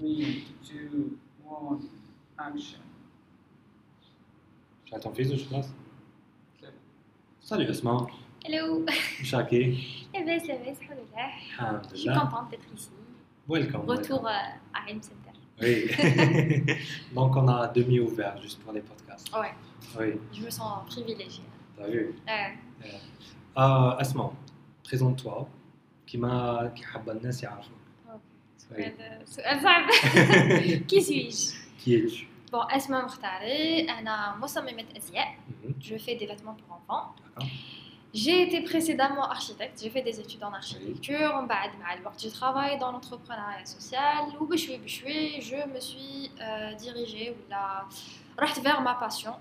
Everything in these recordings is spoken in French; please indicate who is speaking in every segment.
Speaker 1: Three, two, one, action.
Speaker 2: J'attends fils je place.
Speaker 1: C'est bon.
Speaker 2: Salut Asma.
Speaker 3: Hello
Speaker 2: Shaki.
Speaker 3: Eh bien, ça va, alhamdoulilah. Je suis
Speaker 2: Alhamdulillah.
Speaker 3: contente d'être ici.
Speaker 2: Welcome.
Speaker 3: Retour
Speaker 2: welcome.
Speaker 3: euh, à Helm Center.
Speaker 2: Oui. Donc on a demi ouvert juste pour les podcasts.
Speaker 3: Ouais,
Speaker 2: Oui,
Speaker 3: je me sens privilégiée.
Speaker 2: t'as vu.
Speaker 3: Euh,
Speaker 2: آه اسمع بريزونتوا كيما كي حابه الناس يعرفوك
Speaker 3: سؤال سؤال صعب كي سويج
Speaker 2: كي es
Speaker 3: Bon, اسماء مختاري أنا مصممة أزياء
Speaker 2: Mhm.
Speaker 3: Je fais des vêtements pour enfants.
Speaker 2: D'accord.
Speaker 3: J'ai été précédemment architecte, j'ai fait des études en architecture. بعد مع الوقت j'ai travaillé dans l'entrepreneuriat social. وبشوي بشوي je me suis euh, dirigée ولا رحت vers ma passion.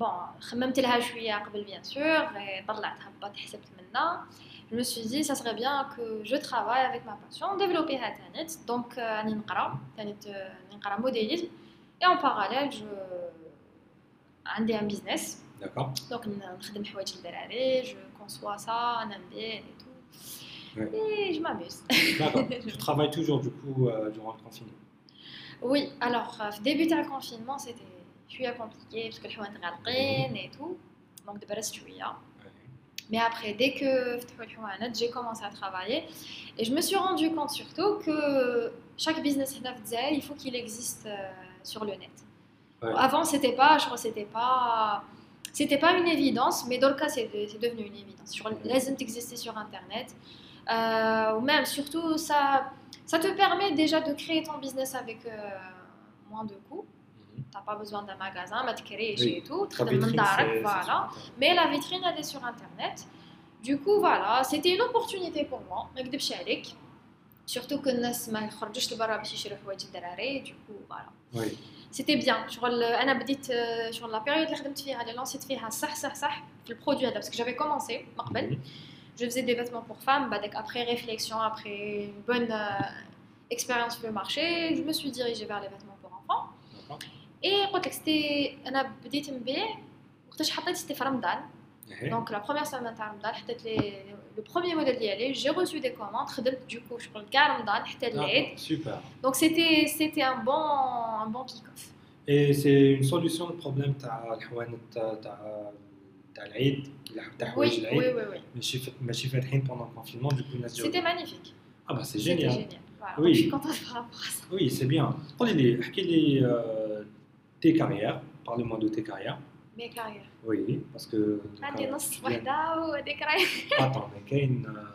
Speaker 3: Bon, خممت لها شوية قبل bien sûr et طلعت هبط حسبت منها. je me suis dit ça serait bien que je travaille avec ma passion, développer Internet, donc euh, un euh, modélisme et en parallèle je j'ai un business.
Speaker 2: D'accord.
Speaker 3: Donc je conçois ça, un et tout. Et je m'amuse.
Speaker 2: D'accord. je travaille toujours du coup euh, durant le confinement?
Speaker 3: Oui, alors euh, début confinement c'était je suis compliqué parce que je suis et tout. Donc de base, je suis là. Mais après, dès que j'ai commencé à travailler, et je me suis rendu compte surtout que chaque business il faut qu'il existe euh, sur le net. Avant, c'était pas, je crois, c'était pas, c'était pas une évidence, mais dans le cas, c'est devenu une évidence. Sur, les exister sur Internet, euh, ou même surtout, ça, ça te permet déjà de créer ton business avec euh, moins de coûts t'as pas besoin d'un magasin ما تكريش
Speaker 2: Oui.
Speaker 3: et tout
Speaker 2: Ta
Speaker 3: تخدم من
Speaker 2: vitrine,
Speaker 3: دارك
Speaker 2: c'est- c'est
Speaker 3: voilà
Speaker 2: sur Internet.
Speaker 3: mais la vitrine elle est sur internet du coup voilà c'était une opportunité pour moi ما نكذبش عليك surtout que الناس ما يخرجوش لبرا باش يشريو حوايج الدراري du coup voilà
Speaker 2: Oui.
Speaker 3: سيتي بيان شغل انا بديت آه، شغل لا بيريود اللي خدمت فيها اللي لونسيت فيها صح صح صح في البرودوي هذا باسكو جافي كومونسي من قبل
Speaker 2: Mhm.
Speaker 3: je faisais des vêtements pour femmes بعدك après réflexion après une bonne euh, expérience sur le marché je me suis dirigée vers les vêtements pour enfants
Speaker 2: D'accord.
Speaker 3: et قلت لك سيتي انا بديت نبيع وقتاش حطيت سيتي في رمضان
Speaker 2: Eh,
Speaker 3: donc la première semaine تاع رمضان حطيت لي le premier modèle ديالي j'ai reçu des commandes خدمت du coup شغل كاع رمضان حتى العيد
Speaker 2: D'accord. Super.
Speaker 3: donc c'était c'était un bon un bon kick off
Speaker 2: Et c'est une solution le problème تاع الحوانت تاع تاع تاع العيد تاع حوايج
Speaker 3: oui oui
Speaker 2: العيد
Speaker 3: oui oui
Speaker 2: ماشي فات- ماشي فاتحين pendant le confinement du coup الناس جاو
Speaker 3: c'était magnifique
Speaker 2: Ah bah c'est
Speaker 3: c'était
Speaker 2: génial.
Speaker 3: génial voilà
Speaker 2: Oui.
Speaker 3: donc je suis contente par rapport à ça
Speaker 2: Oui, c'est bien. قولي لي احكي لي euh, tes carrières. Parlez-moi de tes carrières.
Speaker 3: mes carrières
Speaker 2: Oui, parce que
Speaker 3: عندي نص
Speaker 2: bien-
Speaker 3: وحده وهذيك راهي
Speaker 2: Attends, mais كاين آه،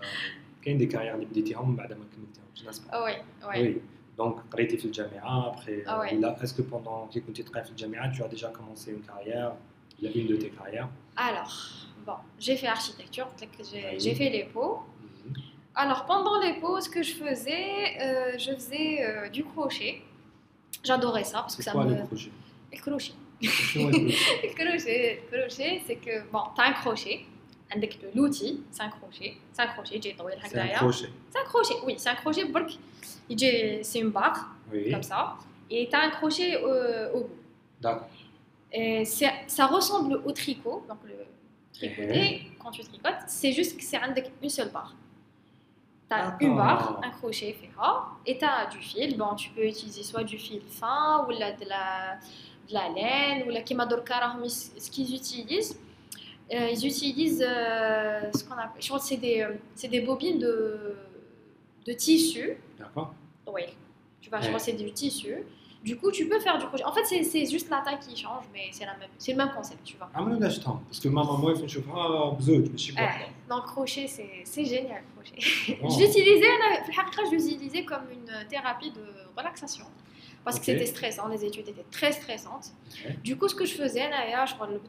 Speaker 2: كاين دي كارير اللي بديتيهم بعد ما كملتيهمش ناس
Speaker 3: Ah oui oui
Speaker 2: Oui. Donc قريتي في الجامعة après
Speaker 3: Ah ouais.
Speaker 2: ولا est-ce que pendant كي كنتي تقرا في الجامعة tu as déjà commencé une carrière la une de tes carrières
Speaker 3: alors bon j'ai fait architecture donc j'ai
Speaker 2: Oui.
Speaker 3: j'ai fait les pots
Speaker 2: Mhm.
Speaker 3: alors pendant les pots ce que je faisais euh, je faisais euh, du crochet j'adorais ça parce que
Speaker 2: C'est
Speaker 3: ça
Speaker 2: quoi
Speaker 3: me
Speaker 2: le projet
Speaker 3: le crochet
Speaker 2: شنو هو البروجي؟
Speaker 3: Le crochet, le crochet, c'est que bon, t'as un crochet, avec le- l'outil, c'est un crochet, c'est un crochet, j'ai trouvé le
Speaker 2: C'est un
Speaker 3: derrière.
Speaker 2: crochet.
Speaker 3: C'est un crochet, oui, c'est un crochet برك يجي- c'est une barre
Speaker 2: Oui.
Speaker 3: comme ça, et t'as un crochet euh, au bout.
Speaker 2: D'accord.
Speaker 3: Et c'est- ça ressemble au tricot, donc le tricoter, quand tu tricotes, c'est juste que c'est avec une seule barre. T'as une
Speaker 2: D'accord.
Speaker 3: barre, un crochet fait et t'as du fil. Bon, tu peux utiliser soit du fil fin ou la, de, la, la laine ou la ce qu'ils utilisent. Euh, ils utilisent euh, ce qu'on appelle je crois c'est des euh, c'est des bobines de de tissu.
Speaker 2: D'accord.
Speaker 3: Oui. Tu vois je crois c'est du tissu. Du coup tu peux faire du crochet. en fait c'est juste la taille qui change mais c'est la même c'est le même concept tu vois.
Speaker 2: Ah mais l'achetant parce que ma maman elle fait
Speaker 3: chauffer
Speaker 2: ah
Speaker 3: bzou je me suis non crochet c'est c'est génial crochet.
Speaker 2: Oh.
Speaker 3: j'utilisais je l'utilisais comme une thérapie de relaxation parce que c'était stressant, les études étaient très stressantes. Du coup, ce que je faisais, je prenais le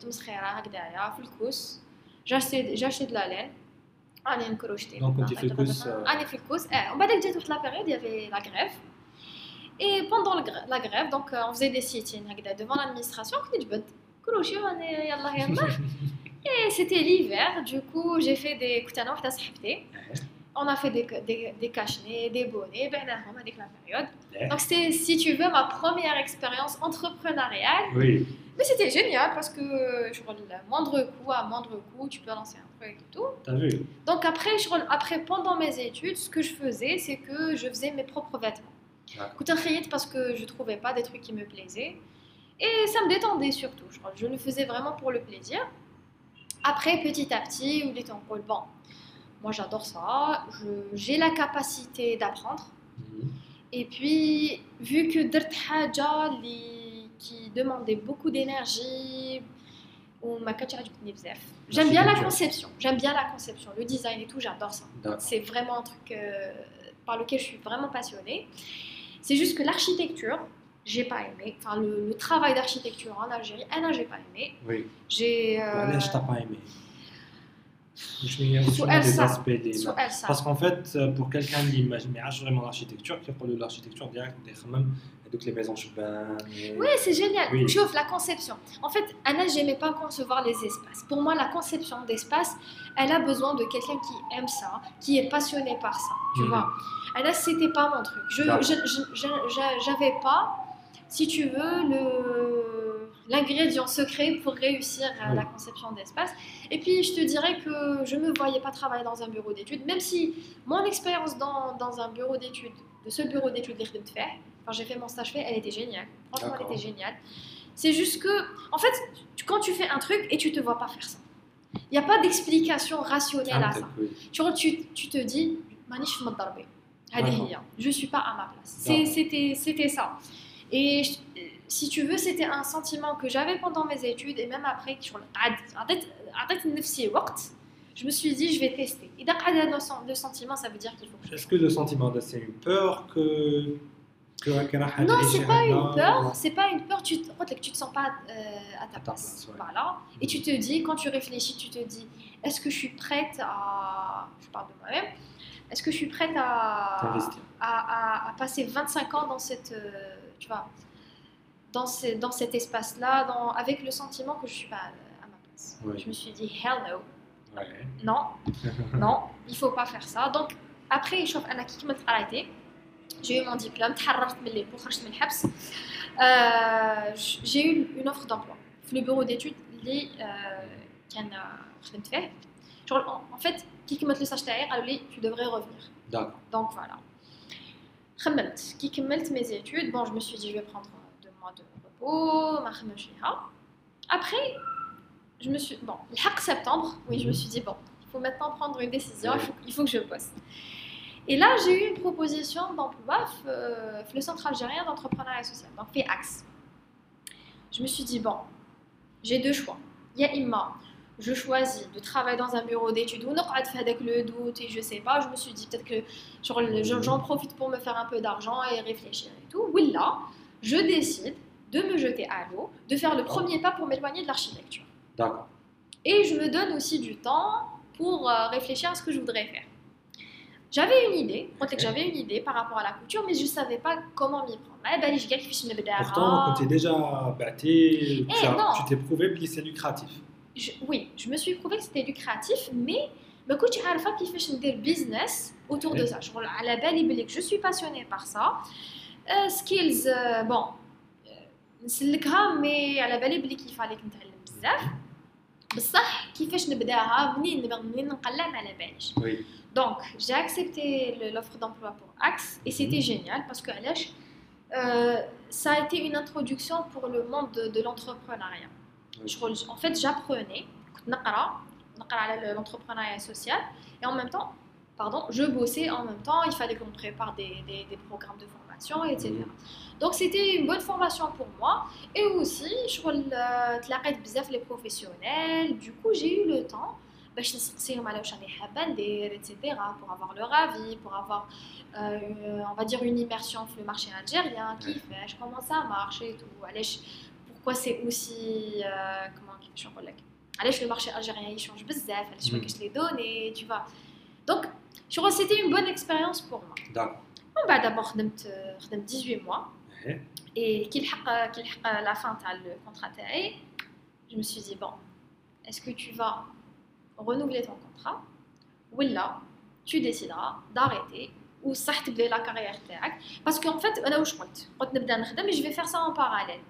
Speaker 3: j'achetais j'achetais de la laine. Ah, Allez,
Speaker 2: un crocheté. Donc, quand tu
Speaker 3: fais le cours. Allez. Eh, on va dire toute la période, il y avait la grève. Et pendant la grève, donc, euh, on faisait des sit-ins devant l'administration. On dit, crochet, on est yallah. Et c'était l'hiver, du coup, j'ai fait des koutana wahda sahbtée on a fait des, des, des cachenets, des bonnets, ben, avec la période. Donc, c'était, si tu veux, ma première expérience entrepreneuriale.
Speaker 2: Oui.
Speaker 3: Mais c'était génial parce que, euh, je roule à moindre coût, à moindre coût, tu peux lancer un truc et tout.
Speaker 2: T'as vu
Speaker 3: Donc, après, je, après, pendant mes études, ce que je faisais, c'est que je faisais mes propres vêtements. Écoute, ah. parce que je trouvais pas des trucs qui me plaisaient. Et ça me détendait surtout. Je, le faisais vraiment pour le plaisir. Après, petit à petit, ou les temps bon moi, j'adore ça. J'ai la capacité d'apprendre.
Speaker 2: Mhm.
Speaker 3: Et puis, vu que Dirt Haja, qui demandait beaucoup d'énergie, J'aime bien la conception, j'aime bien la conception, le design et tout, j'adore ça. C'est vraiment un truc euh, par lequel je suis vraiment passionnée. C'est juste que l'architecture, j'ai pas aimé. Enfin, le, travail d'architecture en Algérie, ah Anna, j'ai pas aimé.
Speaker 2: Oui.
Speaker 3: J'ai. Euh...
Speaker 2: Je t'ai pas aimé. شنو شنو
Speaker 3: سؤال
Speaker 2: les
Speaker 3: صعب.
Speaker 2: aspects des
Speaker 3: سؤال صعب.
Speaker 2: Parce qu'en fait, euh, pour quelqu'un qui ne يعرفش vraiment l'architecture, qui parle de l'architecture direct, il يخمم هذوك les maisons chubin.
Speaker 3: Oui, c'est génial.
Speaker 2: Oui.
Speaker 3: Chauffe la conception. En fait, Anna, j'aimais pas concevoir les espaces. Pour moi, la conception d'espace, elle a besoin de quelqu'un qui aime ça, qui est passionné par ça. Tu
Speaker 2: Mhm.
Speaker 3: vois Anna, c'était pas mon truc. Je,
Speaker 2: D'accord.
Speaker 3: je- je- je- je- j'avais pas, si tu veux, le l'ingrédient secret pour réussir la conception d'espace. Et puis, je te dirais que je ne me voyais pas travailler dans un bureau d'études, même si mon expérience dans, dans, un bureau d'études, le seul bureau d'études que de faire, quand j'ai fait mon stage fait, elle était géniale. Franchement, elle était géniale. C'est juste que, en fait, quand tu fais un truc et tu ne te vois pas faire ça, il n'y a pas d'explication rationnelle à ça. Tu, tu, tu, te dis, Manish je
Speaker 2: ne
Speaker 3: hein, suis pas à ma place. C'était, c'était ça. Et je, si tu veux, c'était un sentiment que j'avais pendant mes études et même après, je me suis dit, je vais tester. Et d'après le sentiment, ça veut dire qu'il faut que je...
Speaker 2: Est-ce que le sentiment, c'est une peur que... que
Speaker 3: non, c'est pas une peur, c'est pas une peur, tu te, tu te sens pas euh, à ta place. Voilà. Et tu te dis, quand tu réfléchis, tu te dis, est-ce que je suis prête à. Je parle de moi-même. Est-ce que je suis prête à... À, à, à, passer 25 ans dans cette. Euh, tu vois dans, ce, dans cet espace-là, avec le sentiment que je ne suis pas à, ma place. Je me suis dit, hell no. Non, non, il ne faut pas faire ça. Donc, après, je suis arrêté. J'ai eu mon diplôme, euh, j'ai eu une offre d'emploi. Le bureau d'études, les euh, en fait, qui qui m'a laissé acheter tu devrais revenir. Donc voilà. Qui mes études, bon, je me suis dit, je vais prendre de repos, Après, je me suis. Bon, le septembre, oui, je me mhm. suis dit, bon, il faut maintenant prendre une décision, il faut, il faut que je bosse. Et là, j'ai eu une proposition d'emploi euh, le Centre algérien d'entrepreneuriat social, donc fait axe. Je me suis dit, bon, j'ai deux choix. Il y a Imma, je choisis de travailler dans un bureau d'études ou non, avec le doute et je sais pas, je me suis dit peut-être que j'en profite pour me faire un peu d'argent et réfléchir et tout. Ou là, je décide de me jeter à l'eau, de faire le premier pas pour m'éloigner de l'architecture.
Speaker 2: D'accord.
Speaker 3: Et je me donne aussi du temps pour euh, réfléchir à ce que je voudrais faire. J'avais une idée, okay. j'avais une idée par rapport à la couture, mais je ne savais pas comment m'y prendre. Eh ben,
Speaker 2: Pourtant, tu t'es déjà batté,
Speaker 3: eh
Speaker 2: tu t'es prouvé que c'est lucratif.
Speaker 3: Oui, je me suis prouvé que c'était lucratif, mais je ne savais pas business autour de ça. Je, à la belle, je suis passionnée par ça. Euh, skills, euh, bon, euh, نسلكها مي على بالي بلي كيف عليك نتعلم بزاف. بصح كيفاش نبداها منين منين نقلع ما على باليش.
Speaker 2: Oui.
Speaker 3: Donc, j'ai accepté le- l'offre d'emploi pour Axe et c'était génial parce que Alech, euh, ça a été une introduction pour le monde de, de l'entrepreneuriat.
Speaker 2: Oui.
Speaker 3: Je- En fait, j'apprenais, كنت نقرا نقرا على l'entrepreneuriat social et en même temps, pardon, je bossais en même temps, il fallait qu'on prépare des, des- des programmes de formation, etc. Donc c'était une bonne formation pour moi. Et aussi, je suis bzaf les professionnels. Du coup, j'ai eu le temps bah, je etc. pour avoir leur avis, pour avoir, euh, on va dire, une immersion sur le marché algérien, qui fait, comment ça marche et tout. Allez, pourquoi c'est aussi... Euh, comment je suis Allez, le marché algérien, il change bzaf. Allez, je
Speaker 2: mm.
Speaker 3: les données, tu vois. Donc, je crois c'était une bonne expérience pour moi.
Speaker 2: D'accord.
Speaker 3: ومن بعد d'abord خدمت خدمت 18 mois
Speaker 2: Ouais.
Speaker 3: et كي لحق كي لحق la fin تاع le contrat تاعي je me suis dit bon est-ce que tu vas renouveler ton contrat ولا tu décideras d'arrêter ou صح تبدا la carrière تاعك parce qu'en fait انا واش قلت قلت نبدا نخدم mais je vais faire ça en parallèle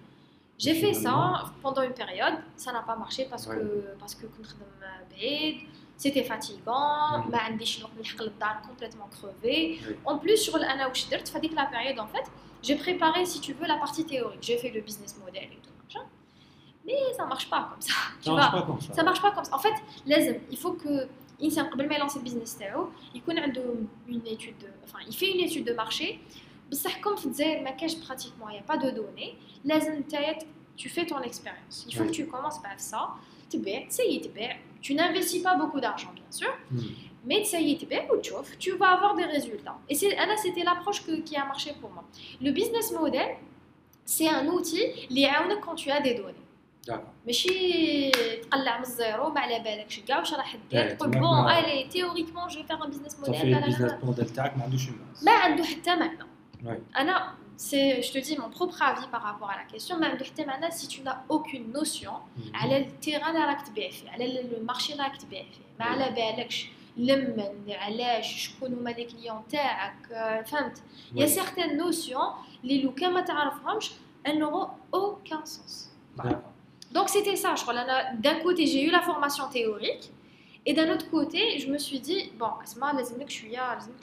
Speaker 3: j'ai fait ça
Speaker 2: Finalement.
Speaker 3: pendant une période ça n'a pas marché parce
Speaker 2: Ouais.
Speaker 3: que parce que كنت نخدم بعيد C'était fatigant,
Speaker 2: Mhm.
Speaker 3: ما عنديش الوقت نلحق للدار complètement crevé.
Speaker 2: Oui.
Speaker 3: En plus, sur l'ana où je درت, في هذيك la période, en fait, j'ai préparé, si tu veux, la partie théorique. J'ai fait le business model et tout, machin. Mais ça marche pas comme ça. Tu
Speaker 2: Ça
Speaker 3: vois,
Speaker 2: marche pas comme ça.
Speaker 3: ça marche pas comme ça. En fait, لازم, il faut que الانسان قبل ما يلانسي البيزنس تاعو يكون عنده une étude de, enfin il fait une étude de marché بصح comme في الجزائر ما كاش pratiquement il y a pas de données لازم نتايا tu fais ton expérience il faut
Speaker 2: Oui.
Speaker 3: que tu commences par ça تبيع تسيي تبيع tu n'investis pas beaucoup d'argent bien sûr
Speaker 2: Hmm.
Speaker 3: mais تسيي تبيع وتشوف tu vas avoir des résultats et c'est là c'était l'approche que- qui a marché pour moi le business model c'est un outil اللي يعاونك quand tu as des données
Speaker 2: D'accord.
Speaker 3: ماشي تقلع من الزيرو ما على بالكش كاع واش راح دير
Speaker 2: إيه،
Speaker 3: تقول
Speaker 2: تمام.
Speaker 3: بون الي تيوريكمون جو فيغ ان بيزنس
Speaker 2: Ça fait
Speaker 3: موديل
Speaker 2: le business model تاعك ما عندوش une base.
Speaker 3: ما عنده حتى معنى
Speaker 2: Ouais.
Speaker 3: انا c'est je te dis mon propre avis par rapport à la question ما عنده حتى معنى si tu n'as aucune notion
Speaker 2: Mhm.
Speaker 3: على التيران اللي راك تبيع فيه على المارشي اللي راك تبيع فيه ما على بالكش لمن علاش شكون هما لي كليون تاعك آه، فهمت يا
Speaker 2: Oui.
Speaker 3: سيغتان نوسيون اللي لو كان ما تعرفهمش elles n'auront aucun sens
Speaker 2: D'accord.
Speaker 3: Donc c'était ça, je crois. Là, D'un côté, j'ai eu la formation théorique, et d'un autre côté, je me suis dit, bon, Asma, لازمك شوية- لازمك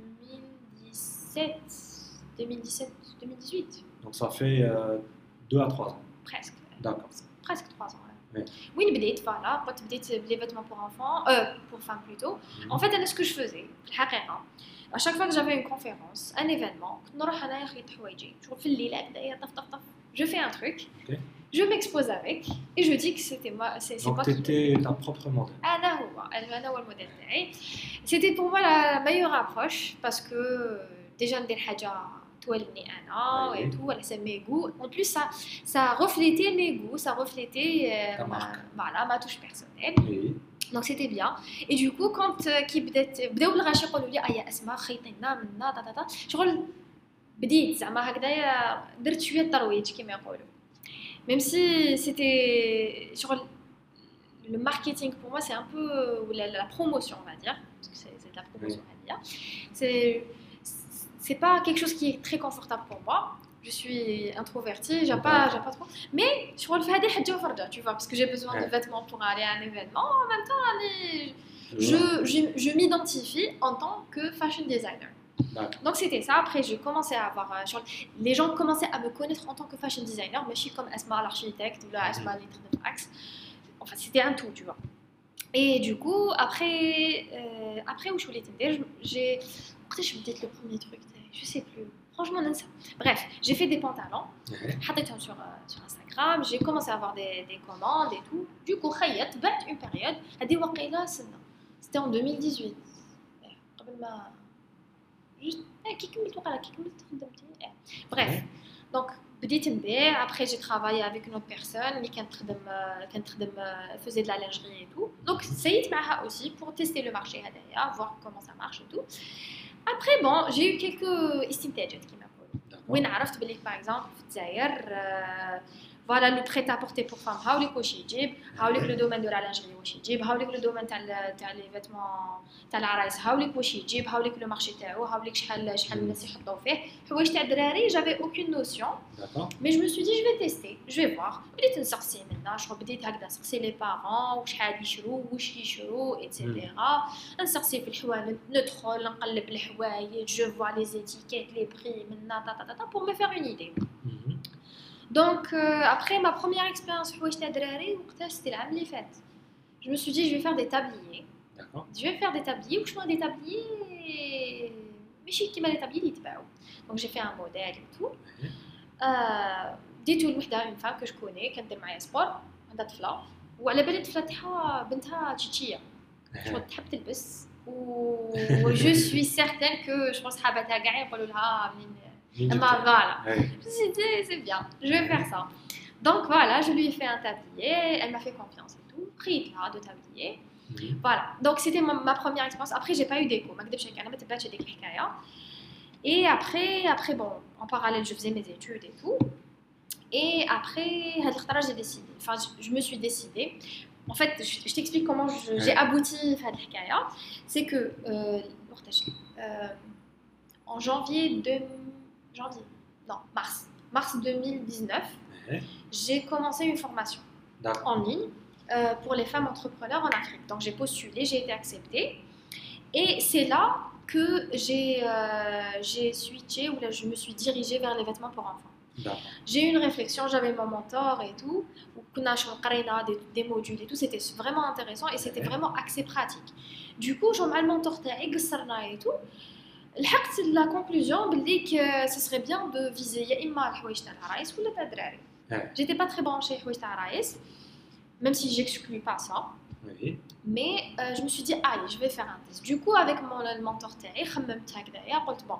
Speaker 3: 2017, 2017, 2018,
Speaker 2: Donc ça fait 2 à 3 ans.
Speaker 3: presque.
Speaker 2: D'accord.
Speaker 3: presque 3 ans.
Speaker 2: Ouais.
Speaker 3: Oui, بديت voilà, quand بديت les vêtements pour enfants, euh, pour femmes plutôt.
Speaker 2: Mhm.
Speaker 3: En fait, أنا ce que je faisais, في الحقيقة, à chaque fois que j'avais une conférence, un événement, كنت نروح أنا خيط حوايجي, شغل في الليل هكذايا طف طف طف, je fais un truc,
Speaker 2: Ok.
Speaker 3: je m'expose avec et je dis que c'était moi, c'est c'est
Speaker 2: Donc
Speaker 3: moi
Speaker 2: tu
Speaker 3: qui
Speaker 2: étais ta propre modèle.
Speaker 3: انا هو انا هو الموديل تاعي c'était pour moi la meilleure approche parce que déjà ندير حاجه تولني انا
Speaker 2: Oui.
Speaker 3: et tout على حسب mes goûts en plus ça ça reflétait mes goûts ça reflétait euh,
Speaker 2: Ta
Speaker 3: ma,
Speaker 2: marque.
Speaker 3: voilà ma touche personnelle
Speaker 2: Oui.
Speaker 3: donc c'était bien et du coup quand euh, كي بدات بداو بالغاشي يقولوا لي ايا اسماء خيطي لنا منا تا تا تا شغل بديت زعما هكذايا درت شويه ترويج كما يقولوا même si c'était sur le marketing pour moi c'est un peu ou la, la promotion on va dire parce que c'est c'est de la promotion on va dire c'est c'est pas quelque chose qui est très confortable pour moi je suis introvertie j'aime pas j'aime pas trop mais sur le fait tu vois parce que j'ai besoin de vêtements pour aller à un événement en même temps allez,
Speaker 2: Je
Speaker 3: je, je, je m'identifie en tant que fashion designer. Donc c'était ça. Après, j'ai commencé à avoir. euh, les gens commençaient à me connaître en tant que fashion designer, mais je suis comme Asma l'architecte ou la Asma litre de Axe. Enfin, c'était un tout, tu vois. Et du coup, après, euh, après où je voulais t'aider, j'ai Après, je peut-être le premier truc, je sais plus. Franchement, non, ça. Bref, j'ai fait des pantalons.
Speaker 2: Ouais.
Speaker 3: حطيتهم sur, euh, sur Instagram, j'ai commencé à avoir des, des commandes et tout. Du coup, خيط بعد une période هذه وقيله سنة. C'était en 2018. إيه، قبل ما juste إيه، كي كملت وقيله كي كملت خدمتي إيه. Bref, donc بديت نبيع après j'ai travaillé avec une autre personne اللي كانت تخدم آه، كانت تخدم آه، faisait de la lingerie et tout. Donc سيت معها aussi pour tester le marché هذايا, voir comment ça marche et tout. Après bon, j'ai eu quelques استنتاجات كيما يقولوا.
Speaker 2: D'accord.
Speaker 3: وين عرفت بلي باغ اكزومبل في الجزائر فوالا لو بريت ابورتي بور فام هاوليك واش يجيب هاوليك لو دومين دو لا لانجري واش يجيب هاوليك لو دومين تاع تاع لي فيتمون تاع العرايس هاوليك واش يجيب هاوليك لو مارشي تاعو هاوليك شحال شحال الناس يحطوا فيه حوايج تاع الدراري جافي اوكين نوسيون. مي جو سوي دي جو في تيستي جو في فوار بديت نسقسي منا شغل بديت هكذا نسقسي لي بارون وشحال يشرو واش يشرو ايتترا نسقسي في الحوانت ندخل نقلب الحوايج جو فوا لي زيتيكيت لي بري منا تا تا تا بور مي فير اون ايدي. Donc euh, après ma première expérience حوايج تاع دراري وقتها c'était العام اللي فات. Je me suis dit je vais faire des tabliers.
Speaker 2: D'accord.
Speaker 3: Je vais faire des tabliers وشنو des tabliers ماشي كيما les tabliers اللي يتباعوا. Donc j'ai fait un modèle et tout. آه، ديتو لوحده اون فام كو جو كوني كانت دير معايا سبور عندها طفله وعلى بالي الطفله تاعها بنتها تشيتشيه شغل تحب تلبس و جو سوي سيغتان كو شغل صحاباتها كاع يقولوا لها منين elle
Speaker 2: m'a
Speaker 3: ah bah, voilà. Dit, c'est bien, je vais faire ça. Donc voilà, je lui ai fait un tablier, elle m'a fait confiance et tout, prix de tablier.
Speaker 2: Mmh.
Speaker 3: Voilà, donc c'était ma, première expérience. Après, j'ai pas eu d'écho. Et après, après, bon, en parallèle, je faisais mes études et tout. Et après, j'ai décidé. Enfin, je, me suis décidée. En fait, je, t'explique comment j'ai abouti à C'est que, euh, euh, en janvier 2000, janvier, non, mars, mars 2019, j'ai commencé une formation en ligne euh, pour les femmes entrepreneurs en Afrique. Donc j'ai postulé, j'ai été acceptée. Et c'est là que j'ai euh, switché, ou là je me suis dirigée vers les vêtements pour enfants. J'ai eu une réflexion, j'avais mon mentor et tout, des, des modules et tout, c'était vraiment intéressant et c'était vraiment axé pratique. Du coup, j'ai mon mentor et tout. لحقت la conclusion باللي que ce serait bien de viser يا اما الحوايج تاع العرايس ولا تاع الدراري.
Speaker 2: Ouais.
Speaker 3: J'étais pas très branchée حوايج تاع العرايس, même si j'exclus pas ça.
Speaker 2: Oui.
Speaker 3: Mais euh, je me suis dit, allez, je vais faire un test. Du coup, avec mon le mentor تاعي خممت هكذايا قلت bon,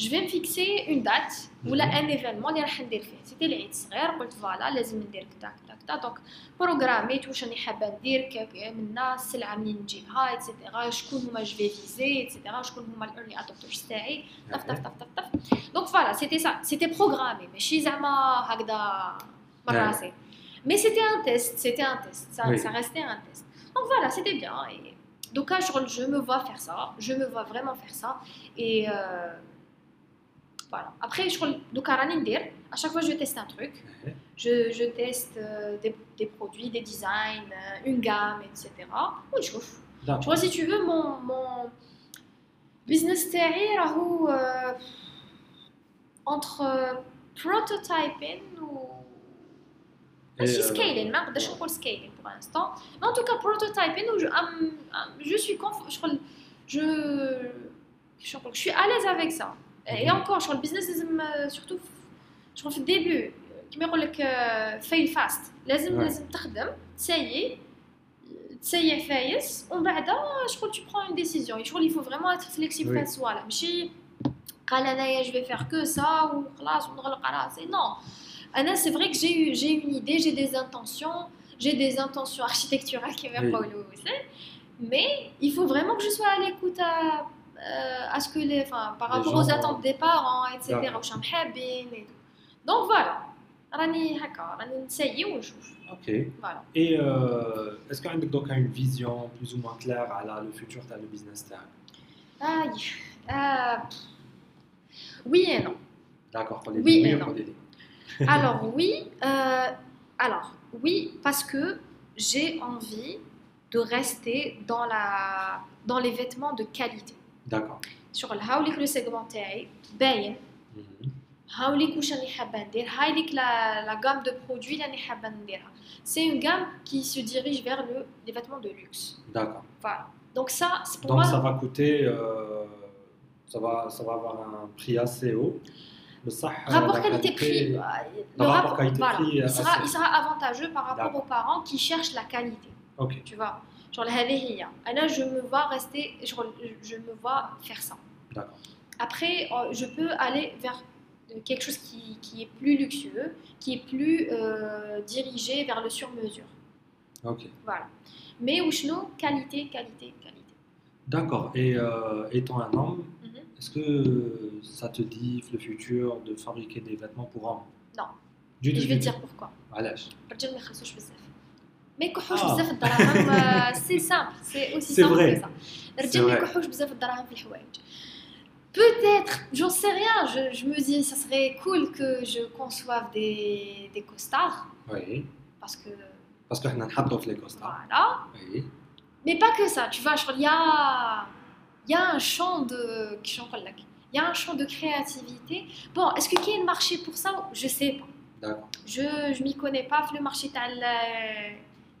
Speaker 3: je vais me fixer une date ولا
Speaker 2: Mhm.
Speaker 3: un événement اللي راح ندير فيه. C'était العيد صغير قلت فوالا لازم ندير كذا كذا كذا دونك بروغراميت واش راني حابه ندير كيف من الناس السلعه منين نجيبها اتسيتيرا شكون هما جو في فيزي اتسيتيرا شكون هما الايرلي ادوبترز تاعي طف طف
Speaker 2: Ouais.
Speaker 3: طف طف طف دونك فوالا سيتي سا سيتي بروغرامي ماشي زعما هكذا من
Speaker 2: Ouais.
Speaker 3: راسي Mais c'était un test, c'était un test, ça,
Speaker 2: Oui.
Speaker 3: ça restait un test. Donc voilà, c'était bien. Et donc là, je, je me vois faire ça, je me vois vraiment après, je crois à chaque fois je teste un truc. Je, teste euh, des, produits, des designs, euh, une gamme, etc. Et oh, je trouve. Tu vois, si tu veux, mon, business théorie, euh, entre euh, prototyping ou
Speaker 2: aussi
Speaker 3: scaling, même je pas scaling pour l'instant. Mais en tout cas, prototyping, où je, je suis je, je, je suis à l'aise avec ça. et
Speaker 2: Mhm.
Speaker 3: encore je crois le business لازم euh, surtout je crois في الديبي كيما يقول لك fail fast لازم
Speaker 2: Ouais.
Speaker 3: لازم تخدم تسيي تسيع فايس ومن بعد شغل tu prends une décision شغل il faut vraiment être flexible
Speaker 2: Oui.
Speaker 3: في هاد السوالف ماشي قال انايا je vais faire que ça وخلاص ونغلق راسي non انا c'est vrai que j'ai eu j'ai une idée j'ai des intentions j'ai des intentions architecturales qui
Speaker 2: Oui.
Speaker 3: يقولوا c'est mais il faut vraiment que je sois à l'écoute à, euh, euh, à ce que les, enfin, par rapport aux attentes des parents, etc. Donc voilà.
Speaker 2: Ok.
Speaker 3: Voilà.
Speaker 2: Et euh, est-ce que tu as une vision plus ou moins claire à la, le futur de le business tag
Speaker 3: Aïe. Euh, oui et non.
Speaker 2: D'accord, pour les
Speaker 3: oui et non. Alors oui, euh, alors oui parce que j'ai envie de rester dans la dans les vêtements de qualité
Speaker 2: D'accord.
Speaker 3: Sur le هاوليك لو سيغمون تاعي باين
Speaker 2: Mhm.
Speaker 3: هاوليك واش راني حابه ندير هاوليك لا لا gamme de produits اللي راني حابه نديرها. C'est une gamme qui se dirige vers le les vêtements de luxe.
Speaker 2: D'accord.
Speaker 3: Voilà. Donc ça c'est pour
Speaker 2: Donc
Speaker 3: moi
Speaker 2: ça va coûter, euh, ça va, ça va avoir un prix assez haut. Le ça, euh,
Speaker 3: rapport
Speaker 2: la
Speaker 3: qualité-prix,
Speaker 2: qualité-
Speaker 3: euh,
Speaker 2: le rapport qualité-prix
Speaker 3: il,
Speaker 2: est
Speaker 3: sera,
Speaker 2: assez-
Speaker 3: il sera avantageux par rapport
Speaker 2: D'accord.
Speaker 3: aux parents qui cherchent la qualité.
Speaker 2: Ok.
Speaker 3: Tu vois, genre la هذه Et là, je me vois rester, je, je me vois faire ça.
Speaker 2: D'accord.
Speaker 3: Après, euh, je peux aller vers euh, quelque chose qui, qui est plus luxueux, qui est plus euh, dirigé vers le sur-mesure.
Speaker 2: Ok.
Speaker 3: Voilà. Mais ou qualité, qualité, qualité.
Speaker 2: D'accord. Et euh, étant un homme,
Speaker 3: Mhm.
Speaker 2: est-ce que ça te dit le futur de fabriquer des vêtements pour hommes
Speaker 3: Non.
Speaker 2: Du
Speaker 3: Et
Speaker 2: tout.
Speaker 3: je vais
Speaker 2: du
Speaker 3: te dire
Speaker 2: tout.
Speaker 3: pourquoi.
Speaker 2: علاش
Speaker 3: الرجال ما يخلصوش بزاف ما يكحوش
Speaker 2: آه.
Speaker 3: بزاف الدراهم سي سامبل سي اوسي
Speaker 2: C'est
Speaker 3: سامبل
Speaker 2: vrai.
Speaker 3: كو سا الرجال ما
Speaker 2: vrai.
Speaker 3: يكحوش بزاف الدراهم في الحوايج Peut-être, j'en sais rien, je, je me dis ça serait cool que je conçoive des, des costards
Speaker 2: Oui.
Speaker 3: parce que
Speaker 2: Parce que احنا نحطوا في les costards.
Speaker 3: voilà,
Speaker 2: Oui.
Speaker 3: mais pas que ça, tu vois, je crois qu'il y a, il y a un champ de il y a un champ de créativité. Bon, est-ce que qu'il y a un marché pour ça Je sais pas.
Speaker 2: D'accord.
Speaker 3: Je je m'y connais pas le marché تاع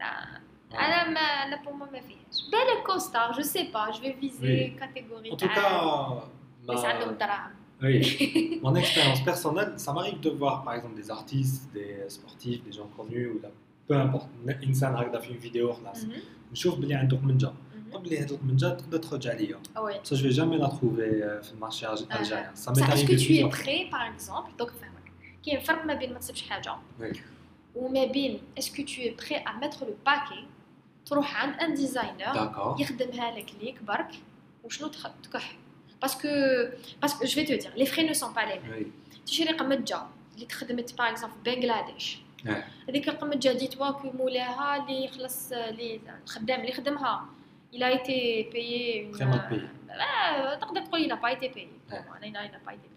Speaker 3: آه، انا ما لا بور ما ما فيهاش بالك كوستار جو سي با جو في فيزي كاتيجوري
Speaker 2: En tout cas,
Speaker 3: بس
Speaker 2: ma-
Speaker 3: عندهم دراهم
Speaker 2: oui, mon expérience personnelle, ça m'arrive de voir par exemple des artistes, des sportifs, des gens connus, ou là, peu importe, إنسان هكذا في فيديو خلاص
Speaker 3: مهم.
Speaker 2: نشوف بلي عنده قمنجة
Speaker 3: مهم.
Speaker 2: قبل لي هذوك قمنجة تقدر ترجع ليا
Speaker 3: وي
Speaker 2: Ça, je vais jamais la trouver euh, في المارشي algérien. Ça m'est
Speaker 3: Ça, est-ce
Speaker 2: arrivé
Speaker 3: que tu es
Speaker 2: plusieurs fois.
Speaker 3: prêt par exemple donc فهمك كاين فرق ما بين ما تصيبش حاجه
Speaker 2: Oui.
Speaker 3: وما بين اسكو تو بري ا ميتر لو باكي تروح عند ان ديزاينر يخدمها لك ليك برك وشنو تكح باسكو باسكو جو في تو دير لي فري نو سون با لي ميم تشري قمجه اللي تخدمت باغ اكزومبل بنغلاديش هذيك القمجه دي توا كي مولاها اللي خلص اللي الخدام اللي خدمها
Speaker 2: إلى ايتي
Speaker 3: بيي تقدر تقول إلى با ايتي بيي أنا
Speaker 2: إلى
Speaker 3: با ايتي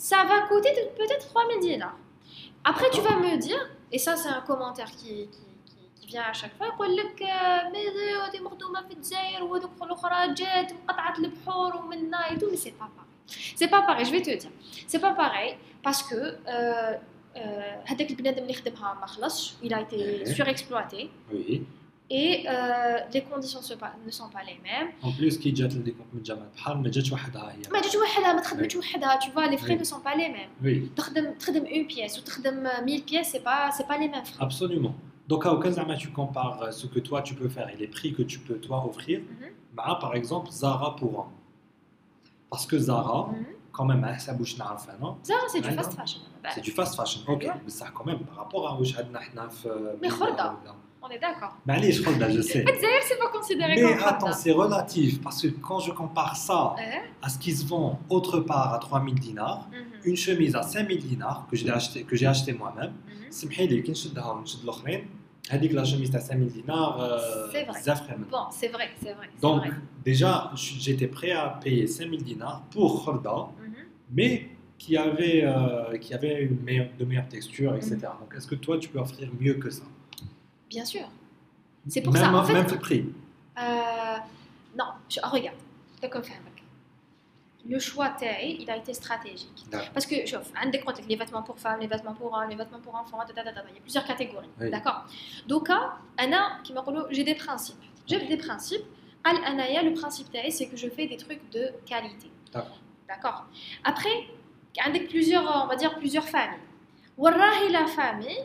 Speaker 3: ça va coûter peut-être 3000 dinars. Après, tu vas me dire, et ça, c'est un commentaire qui, qui, qui, qui vient à chaque fois, يقول لك آه، ماذا هذه مخدومة في الجزائر وهذوك الأخرى جات وقطعت البحور ومنا et tout, mais c'est pas pareil. C'est pas pareil, je vais te dire. C'est pas pareil parce que euh, euh, هذاك البنادم اللي خدمها ما خلصش, il a été
Speaker 2: Ouais.
Speaker 3: surexploité
Speaker 2: Oui.
Speaker 3: et euh, les conditions se pa- ne sont pas les mêmes.
Speaker 2: En plus, كي جات لديكم من جامعة البحر ما جاتش وحدها هي.
Speaker 3: ما جاتش وحدها ما تخدمش وحدها, tu vois, les frais
Speaker 2: Oui.
Speaker 3: ne sont pas les mêmes.
Speaker 2: Oui,
Speaker 3: تخدم تخدم une pièce وتخدم 1000 pièces c'est pas c'est pas les mêmes frais.
Speaker 2: absolument. Donc, à aucun moment tu compares euh, ce que toi tu peux faire et les prix que tu peux toi offrir,
Speaker 3: Mhm.
Speaker 2: bah, par exemple Zara pour un. Parce que Zara,
Speaker 3: Mhm.
Speaker 2: quand même, hein, ça bouge نعرفها, non
Speaker 3: Zara c'est du
Speaker 2: Ouais,
Speaker 3: fast
Speaker 2: non.
Speaker 3: fashion.
Speaker 2: C'est du fast fashion, ok.
Speaker 3: Ouais.
Speaker 2: Mais ça, quand même, par rapport à واش عندنا حنا في
Speaker 3: Mais خردة.
Speaker 2: ولا-
Speaker 3: On est d'accord.
Speaker 2: معليش خردة, je sais.
Speaker 3: D'ailleurs c'est pas considéré
Speaker 2: Mais
Speaker 3: comme
Speaker 2: attends,
Speaker 3: fast
Speaker 2: c'est relatif parce que quand je compare ça
Speaker 3: Eh
Speaker 2: à ce qui se vend autre part à 3000 dinars,
Speaker 3: Mhm.
Speaker 2: une chemise à 5000 dinars que j'ai acheté, que j'ai acheté moi-même,
Speaker 3: Mhm.
Speaker 2: سمحي لي كي نشدها ونشد الاخرين هذيك لا شيميز تاع 5000 دينار آه،
Speaker 3: C'est vrai.
Speaker 2: بزاف خير منها
Speaker 3: Bon c'est vrai c'est vrai. c'est
Speaker 2: Donc,
Speaker 3: vrai.
Speaker 2: déjà, je- j'étais prêt à payer 5000 dinars pour Khorda,
Speaker 3: Mhm.
Speaker 2: mais qui avait, euh, qui avait une meilleure, de meilleures textures, etc.
Speaker 3: Mhm.
Speaker 2: Donc, est-ce que toi, tu peux offrir mieux que ça
Speaker 3: Bien sûr. C'est pour
Speaker 2: même,
Speaker 3: ça. En fait,
Speaker 2: même prix.
Speaker 3: Euh, non, oh, regarde. Le choix, il a été stratégique. Parce que, je un des comptes, les vêtements pour femmes, les vêtements pour hommes, les vêtements pour enfants, il y a plusieurs catégories. D'accord Donc, ah, j'ai des principes. J'ai des principes. Al-Anaya, le principe, c'est que je fais des trucs de qualité.
Speaker 2: D'accord
Speaker 3: Après, il y a plusieurs, on va dire, plusieurs familles. La famille,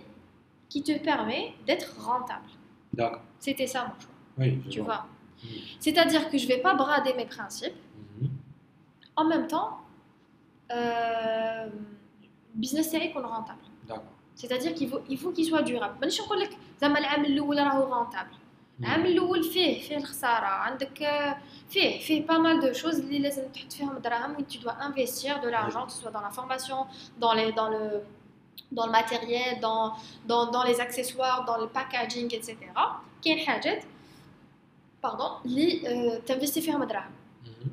Speaker 3: qui te permet d'être rentable.
Speaker 2: D'accord.
Speaker 3: C'était ça mon choix,
Speaker 2: Oui, je
Speaker 3: tu vois.
Speaker 2: Mhm.
Speaker 3: C'est-à-dire que je vais pas brader mes principes.
Speaker 2: Mhm.
Speaker 3: En même temps, euh, business تاعي يكون rentable.
Speaker 2: D'accord.
Speaker 3: C'est-à-dire qu'il faut il faut qu'il soit durable. مانيش نقول لك زعما العام الاول راهو rentable. العام الاول فيه فيه الخساره عندك آه، فيه فيه pas mal de choses اللي لازم تحط فيهم دراهم و tu dois investir de l'argent que ce soit dans la formation dans les dans le dans le matériel dans dans dans les accessoires dans le packaging etc. كاين حاجات pardon اللي آه، تنفيستي فيهم دراهم.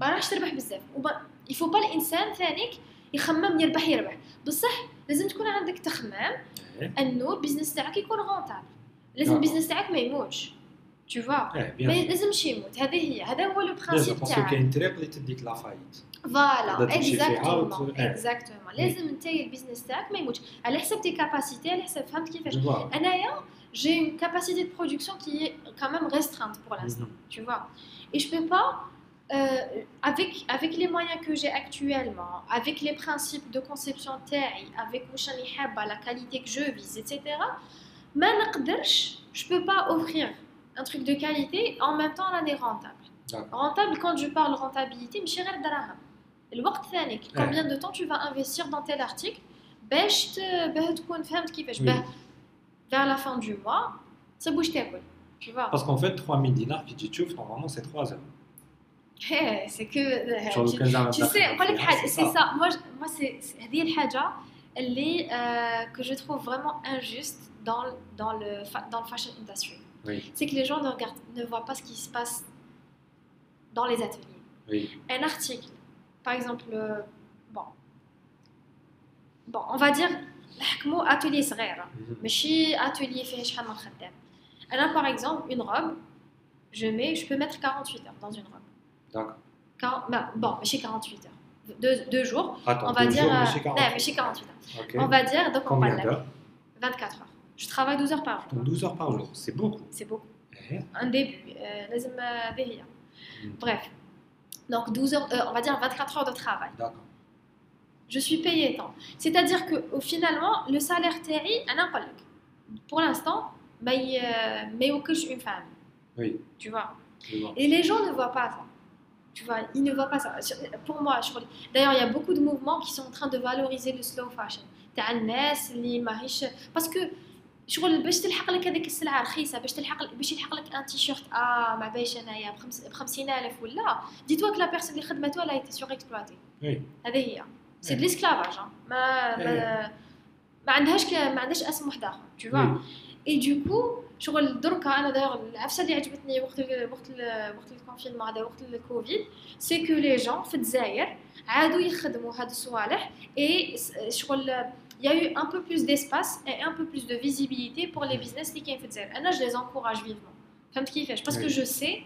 Speaker 3: ما راحش تربح بزاف وما يفو با الانسان ثانيك يخمم يربح يربح بصح لازم تكون عندك تخمام
Speaker 2: Ouais.
Speaker 3: إنه البيزنس تاعك يكون رونتابل لازم
Speaker 2: نعم.
Speaker 3: البيزنس تاعك ما يموتش tu vois
Speaker 2: Ouais, bien
Speaker 3: ما
Speaker 2: sûr.
Speaker 3: لازمش يموت هذه هي هذا هو لو
Speaker 2: Bien sûr,
Speaker 3: برانسيب
Speaker 2: parce que
Speaker 3: تاعك
Speaker 2: كاين طريق اللي تديك لا فايت.
Speaker 3: فوالا
Speaker 2: تقدر تمشي فيها
Speaker 3: اكزاكتومون
Speaker 2: وت- إيه.
Speaker 3: اكزاكتومون لازم انت البيزنس تاعك ما يموتش على حسب تي كاباسيتي على حسب فهمت كيفاش
Speaker 2: Je vois.
Speaker 3: انايا j'ai une capacité de production qui est quand même restreinte pour l'instant
Speaker 2: Mhm.
Speaker 3: tu vois. Et je peux pas, euh, avec, avec les moyens que j'ai actuellement, avec les principes de conception TAI, avec واش راني حابة, la qualité que je vise, etc. ما نقدرش, je peux pas offrir un truc de qualité, en même temps, l'année rentable. Rentable, quand je parle rentabilité, je dirais le Le combien de temps tu vas investir dans tel article? Vers la fin du mois, ça bouge tu vois.
Speaker 2: Parce qu'en fait, 3000 dinars, puis tu chauffes, normalement, c'est 3 heures.
Speaker 3: Eh, c'est que.
Speaker 2: Euh,
Speaker 3: tu, sais,
Speaker 2: c'est ça.
Speaker 3: Moi, moi c'est euh, que je trouve vraiment injuste dans le fashion industry.
Speaker 2: Oui,
Speaker 3: c'est que les gens ne regardent, ne voient pas ce qui se passe dans les ateliers.
Speaker 2: oui.
Speaker 3: Un article, par exemple, euh, bon, bon, on va dire, نحكموا atelier صغير
Speaker 2: Mhm.
Speaker 3: ماشي atelier فيه شحال من خدام. أنا par exemple une robe, je mets, je peux mettre 48 heures dans une robe.
Speaker 2: D'accord.
Speaker 3: 40 bah, bon, ماشي 48 heures. Deux, deux jours,
Speaker 2: Attends,
Speaker 3: on va
Speaker 2: deux
Speaker 3: dire.
Speaker 2: jours,
Speaker 3: euh,
Speaker 2: mais chez 40.
Speaker 3: non, ماشي 48 heures.
Speaker 2: Ok.
Speaker 3: On va dire, donc on
Speaker 2: Combien
Speaker 3: parle
Speaker 2: d'heures
Speaker 3: 24 heures. Je travaille 12 heures par jour.
Speaker 2: Donc 12 heures par jour, c'est beaucoup.
Speaker 3: C'est beaucoup.
Speaker 2: Eh.
Speaker 3: Un début, euh, euh
Speaker 2: hmm.
Speaker 3: Bref. Donc 12 heures, euh, on va dire 24 heures de travail.
Speaker 2: D'accord.
Speaker 3: Je suis payé tant. C'est-à-dire que finalement, le salaire TRI, pour l'instant, mais euh, je suis une femme.
Speaker 2: Oui.
Speaker 3: Tu vois. Et les gens ne voient pas ça. Tu vois, ils ne voient pas ça. Pour moi, je crois. D'ailleurs, il y a beaucoup de mouvements qui sont en train de valoriser le slow fashion. T'as un les parce que شغل باش تلحق لك هذيك السلعة رخيصة باش تلحق باش يلحق لك ان تيشيرت آه ما بايش أنايا ب 50000 ولا؟ دي توا لا بيرسون اللي خدمته لا ايتي سور اكسبلوتي
Speaker 2: Oui.
Speaker 3: هذه هي. سي ليسكلافاج ما ما ما عندهاش ما عندهاش أسم واحد اخر vois.
Speaker 2: Oui.
Speaker 3: اي دو شغل دركا أنا دايوغ العفسه اللي عجبتني وقت ال وقت ال وقت الكونفينمون هذا وقت الكوفيد سي كو لي جون في الجزائر عادوا يخدموا هاد الصوالح اي شغل il y a eu un peu plus d'espace et un peu plus de visibilité pour les business اللي كاين في الجزائر انا je les encourage vivement فهمت كيفاش باسكو
Speaker 2: Oui.
Speaker 3: جو سي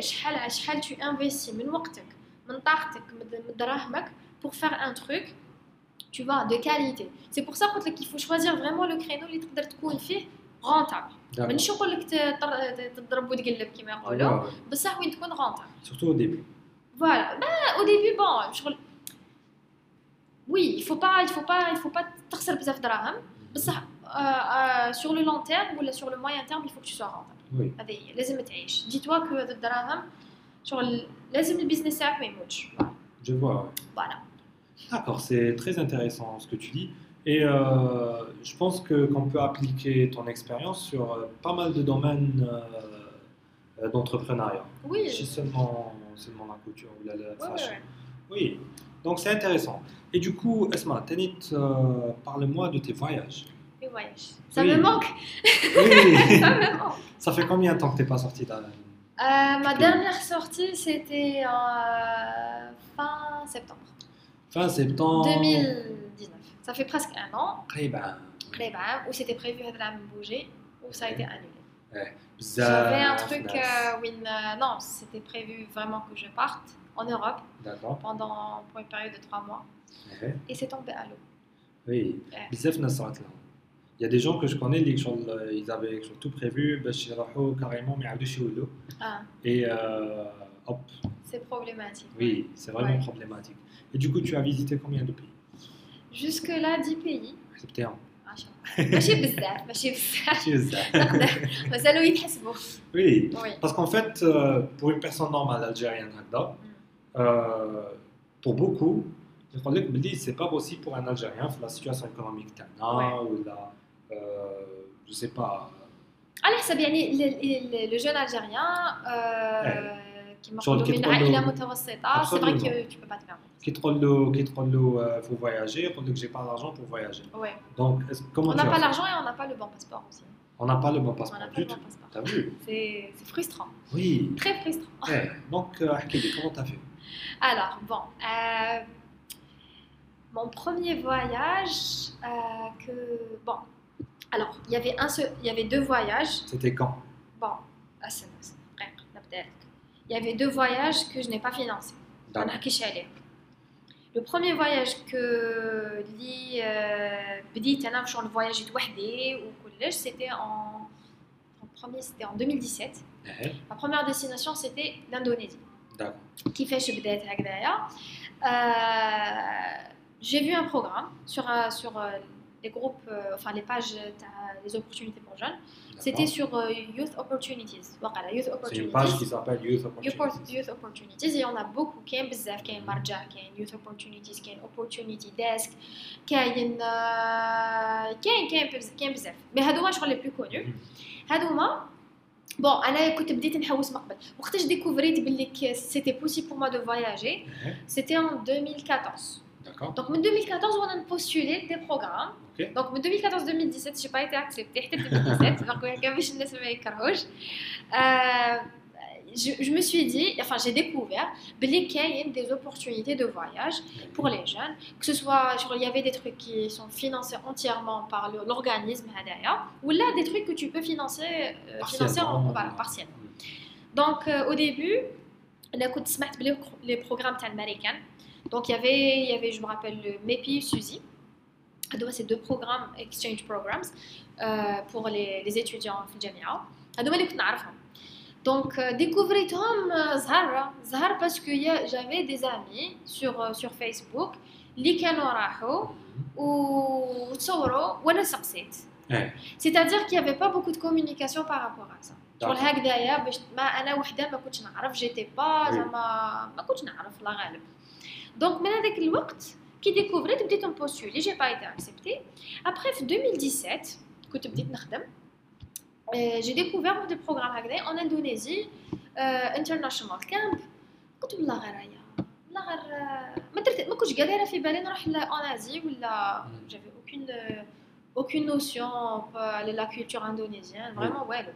Speaker 3: شحال شحال tu investis من وقتك من طاقتك من من دراهمك pour faire un truc tu vois de qualité c'est pour ça قلت لك il faut choisir vraiment le créneau اللي تقدر تكون فيه rentable
Speaker 2: D'accord.
Speaker 3: مانيش نقول لك تطر- تضرب وتقلب كما
Speaker 2: Ah,
Speaker 3: يقولوا
Speaker 2: ouais, ouais.
Speaker 3: بصح وين تكون rentable
Speaker 2: Surtout au début.
Speaker 3: voilà bah, au début bon شغل oui il faut pas il faut pas il faut pas تخسر بزاف دراهم بصح euh, euh, sur le long terme ou sur le moyen terme il faut que tu sois rentable
Speaker 2: Oui.
Speaker 3: هذه هي لازم تعيش دي توا كو هذا الدراهم شغل لازم البيزنس تاعك ما يموتش
Speaker 2: Je vois, ouais.
Speaker 3: voilà
Speaker 2: D'accord, c'est très intéressant ce que tu dis. Et euh, je pense que qu'on peut appliquer ton expérience sur euh, pas mal de domaines euh, euh, d'entrepreneuriat.
Speaker 3: oui
Speaker 2: Si seulement, seulement la couture ou la, la
Speaker 3: ouais, ouais,
Speaker 2: fashion.
Speaker 3: ouais.
Speaker 2: Oui, Donc c'est intéressant. Et du coup, Esma, Tanit, euh, parle-moi de tes voyages.
Speaker 3: Mes voyages. Ça me manque.
Speaker 2: Oui.
Speaker 3: ça me manque.
Speaker 2: Ça fait combien de temps que tu n'es pas sortie d'un...
Speaker 3: Euh, ma dernière sortie, c'était euh, fin septembre.
Speaker 2: Fin septembre
Speaker 3: 2019. Ça fait presque un an.
Speaker 2: Réban.
Speaker 3: Réban, où c'était prévu de la bouger, où ça a été annulé.
Speaker 2: Ouais.
Speaker 3: J'avais un truc euh, où une, non, c'était prévu vraiment que je parte en Europe
Speaker 2: D'accord.
Speaker 3: pendant pour une période de trois mois,
Speaker 2: Eh,
Speaker 3: et c'est tombé à l'eau.
Speaker 2: Oui,
Speaker 3: Ouais.
Speaker 2: bzaf nas صارت لهم. Il y a des gens que je connais, les gens, ils avaient tout prévu, باش يروحوا carrément ما يعاودوش يولوا.
Speaker 3: Ah,
Speaker 2: Et euh, hop,
Speaker 3: c'est problématique.
Speaker 2: oui, c'est vraiment
Speaker 3: Ouais.
Speaker 2: problématique. Et du coup, tu as visité combien de pays
Speaker 3: Jusque-là, 10 pays.
Speaker 2: C'était un.
Speaker 3: ماشي بزاف ماشي بزاف مازالوا يتحسبوا
Speaker 2: Oui,
Speaker 3: Oui.
Speaker 2: parce qu'en fait, euh, pour une personne normale algérienne, هكذا, euh, pour beaucoup, يقول لك بلي c'est pas possible pour un Algérien في la situation économique تاعنا
Speaker 3: Ouais.
Speaker 2: ولا euh, je sais pas
Speaker 3: على حسب يعني لو جون الجيريان كيما
Speaker 2: شغل
Speaker 3: نقولوا
Speaker 2: كي
Speaker 3: من
Speaker 2: تقول له-
Speaker 3: عائله متوسطه سي فري
Speaker 2: Absolument.
Speaker 3: كو تو با با
Speaker 2: كي تقول له كي تقول له euh, faut voyager يقول لك j'ai pas d'argent pour voyager
Speaker 3: Ouais.
Speaker 2: donc est-ce- comment
Speaker 3: On
Speaker 2: tu
Speaker 3: n'a
Speaker 2: as
Speaker 3: pas
Speaker 2: fait
Speaker 3: l'argent et on n'a pas le bon passeport aussi.
Speaker 2: on n'a pas le bon
Speaker 3: On
Speaker 2: passeport
Speaker 3: n'a pas
Speaker 2: du
Speaker 3: le bon
Speaker 2: tout
Speaker 3: passeport.
Speaker 2: t'as vu
Speaker 3: C'est c'est frustrant,
Speaker 2: oui
Speaker 3: très frustrant.
Speaker 2: Eh, donc euh, احكي لي comment t'as fait
Speaker 3: Alors, bon, euh, mon premier voyage, euh, que. Bon, alors, il y avait, un il y avait deux voyages.
Speaker 2: C'était quand?
Speaker 3: Bon, ah, il y avait deux voyages que je n'ai pas financés. Le premier voyage que j'ai euh, le voyage au c'était en, en c'était en 2017.
Speaker 2: Eh.
Speaker 3: Ma première destination c'était l'Indonésie كيفاش بدات هكذايا euh, j'ai vu un programme sur euh, sur euh, les groupes euh, enfin les pages تاع les opportunités pour jeunes c'était
Speaker 2: D'accord.
Speaker 3: sur euh, youth opportunities وقع youth
Speaker 2: c'est une
Speaker 3: opportunities
Speaker 2: page qui s'appelle Youth
Speaker 3: Youth
Speaker 2: Opportunities
Speaker 3: youth opportunities et on a beaucoup كاين بزاف كاين مرجع كاين youth opportunities كاين opportunity desk كاين آه، كاين كاين بز- كاين بزاف مي هادوما شغل لي بلو كونو هادوما بون انا كنت بديت نحوس من قبل وقتاش ديكوفريت باللي سيتي بوسيبل بور موا دو فواياجي
Speaker 2: Eh,
Speaker 3: سيتي ان 2014
Speaker 2: D'accord.
Speaker 3: Donc, en 2014, on a postulé des programmes.
Speaker 2: Ok.
Speaker 3: Donc, en 2014-2017, je n'ai pas été acceptée. C'était 2017. Donc, il y avait une euh, je, je me suis dit, enfin, j'ai découvert qu'il y a des opportunités de voyage pour les jeunes, que ce soit, genre, il y avait des trucs qui sont financés entièrement par le- l'organisme derrière, ou là, des trucs que tu peux financer, euh, financer en,
Speaker 2: Partiellement.
Speaker 3: voilà, partiellement. Donc, euh, au début, on a écouté سمعت بلي les programmes تاع américains. Donc, il y avait, il y avait, je me rappelle, le MEPI Suzy. هذوما c'est deux programmes, exchange programs, euh, pour les, les étudiants في الجامعة. هذوما اللي كنت نعرفهم. Donc, euh, découvريتهم euh, زهرة زهر parce que y a- j'avais des amis sur, euh, sur Facebook اللي كانوا راحوا وتصوروا وانا سقسيت.
Speaker 2: إيه.
Speaker 3: C'est-à-dire qu'il n'y avait pas beaucoup de communication par rapport à ça. شغل
Speaker 2: D'accord.
Speaker 3: هكذايا باش ما انا وحده ما كنتش نعرف جيتي با
Speaker 2: Oui.
Speaker 3: زعما ما كنتش نعرف الله غالب دونك من هذاك الوقت كي ديكوفريت بديت نبوستولي جي با ايتي اكسبتي ابخي في 2017 كنت بديت نخدم جي ديكوفير واحد البروغرام هكذا اون اندونيزي انترناشونال كامب قلت والله غير هيا والله غير آه، ما درت ما كنتش قادره في بالي نروح اون ازي ولا جافي اوكين aucune notion de la culture indonésienne, vraiment والو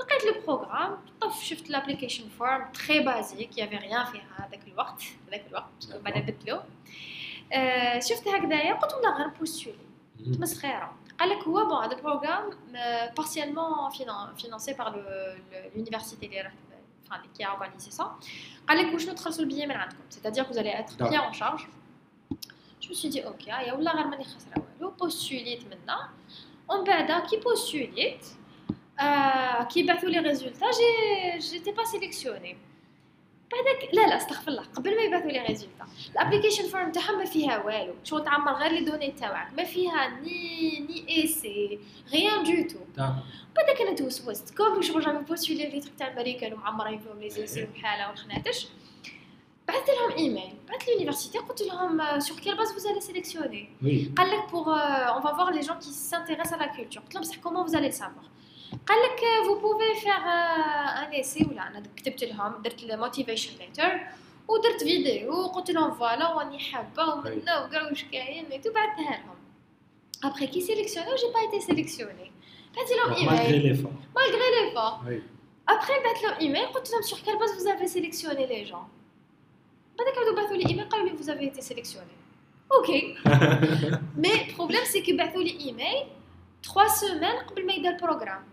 Speaker 3: لقيت لو بروغرام طف شفت l'application form très basique il y avait rien فيها هذاك الوقت هذاك الوقت باسكو بعد بدلو آه، شفت هكذايا قلت والله غير بوستولي
Speaker 2: Mhm.
Speaker 3: مسخره قال لك هو بون هذا البروغرام بارسيالمون فينانسي بار l'université اللي رحت enfin qui a organisé ça قال لك واش تخلصوا البيي من عندكم c'est-à-dire que vous allez être pris en charge je me suis dit اوكي يا والله غير ماني خاسره والو بوستوليت منا ومن بعد كي بوستوليت آه كي بعثوا لي ريزولتا جي جيتي با سيليكسيوني بعدك لا لا استغفر الله. قبل ما يبعثوا لي ريزولتا الابليكيشن فورم تاعها ما فيها والو. شغل تعمر غير لي دوني تاعك. ما فيها ني ني ايسي غيان دو تو. بعدك أنا توسوست كوم شغل جافي بوستولي لي تاع الامريكان ومعمرين فيهم لي
Speaker 2: إيه.
Speaker 3: زيسي وحالة والخناتش بعثت لهم ايميل بعثت لونيفرسيتي قلت لهم سور كيل باز sélectionner؟
Speaker 2: Oui.
Speaker 3: قال لك on va voir les gens qui s'intéressent à la culture. قلت لهم بصح allez le savoir قال لك euh, vous pouvez faire euh, un essai ولا انا كتبت لهم درت الموتيفيشن ليتر ودرت فيديو وقلت لهم فوالا واني حابه ومنا وكاع واش كاين ميتو بعثتها لهم ابخي كي سيليكسيوني جي با ايتي سيليكسيوني بعثت لهم
Speaker 2: Donc,
Speaker 3: ايميل
Speaker 2: malgré l'effort.
Speaker 3: malgré l'effort
Speaker 2: Oui.
Speaker 3: Après, بعث لهم ايميل قلت لهم sur quelle base vous avez sélectionné les gens بعدك عاودوا بعثوا لي ايميل قالوا لي vous avez été sélectionné اوكي مي البروبليم سي كي بعثوا لي ايميل 3 سيمين قبل ما يبدا البروغرام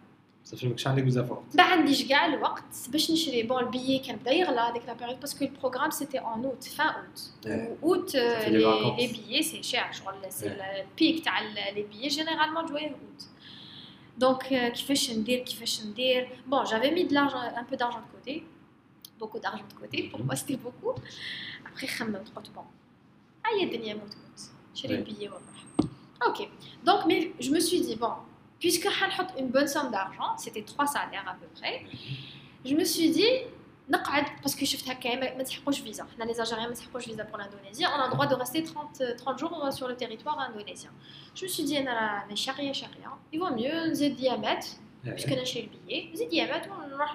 Speaker 2: Ça fait que عندك بزاف
Speaker 3: ما عنديش كاع الوقت باش نشري بون البيي كان بدا يغلى هذيك لا بيريود باسكو البروغرام سيتي اون اوت فان اوت
Speaker 2: Ouais.
Speaker 3: اوت
Speaker 2: fait les
Speaker 3: لي
Speaker 2: vacances.
Speaker 3: لي بيي سي شير شغل سي
Speaker 2: Ouais.
Speaker 3: البيك تاع لي بيي جينيرالمون جوية اوت دونك كيفاش ندير كيفاش ندير بون جافي مي de l'argent un peu d'argent de côté beaucoup d'argent de côté pour
Speaker 2: Mhm.
Speaker 3: moi c'était beaucoup après خممت قلت بون هيا الدنيا موت موت شري
Speaker 2: Ouais.
Speaker 3: البيي ونروح اوكي دونك مي جو مو سوي دي بون puisque Hanhot une bonne somme d'argent, c'était trois salaires à peu près, je me suis dit, parce que je fais quand même, je visa. Les Algériens, je visa pour l'Indonésie, on a le droit de rester 30, 30 euh, jours sur le territoire indonésien. Je me suis dit, il vaut mieux, j'ai diamètre, eh puisque j'ai chez le billet, j'ai diamètre,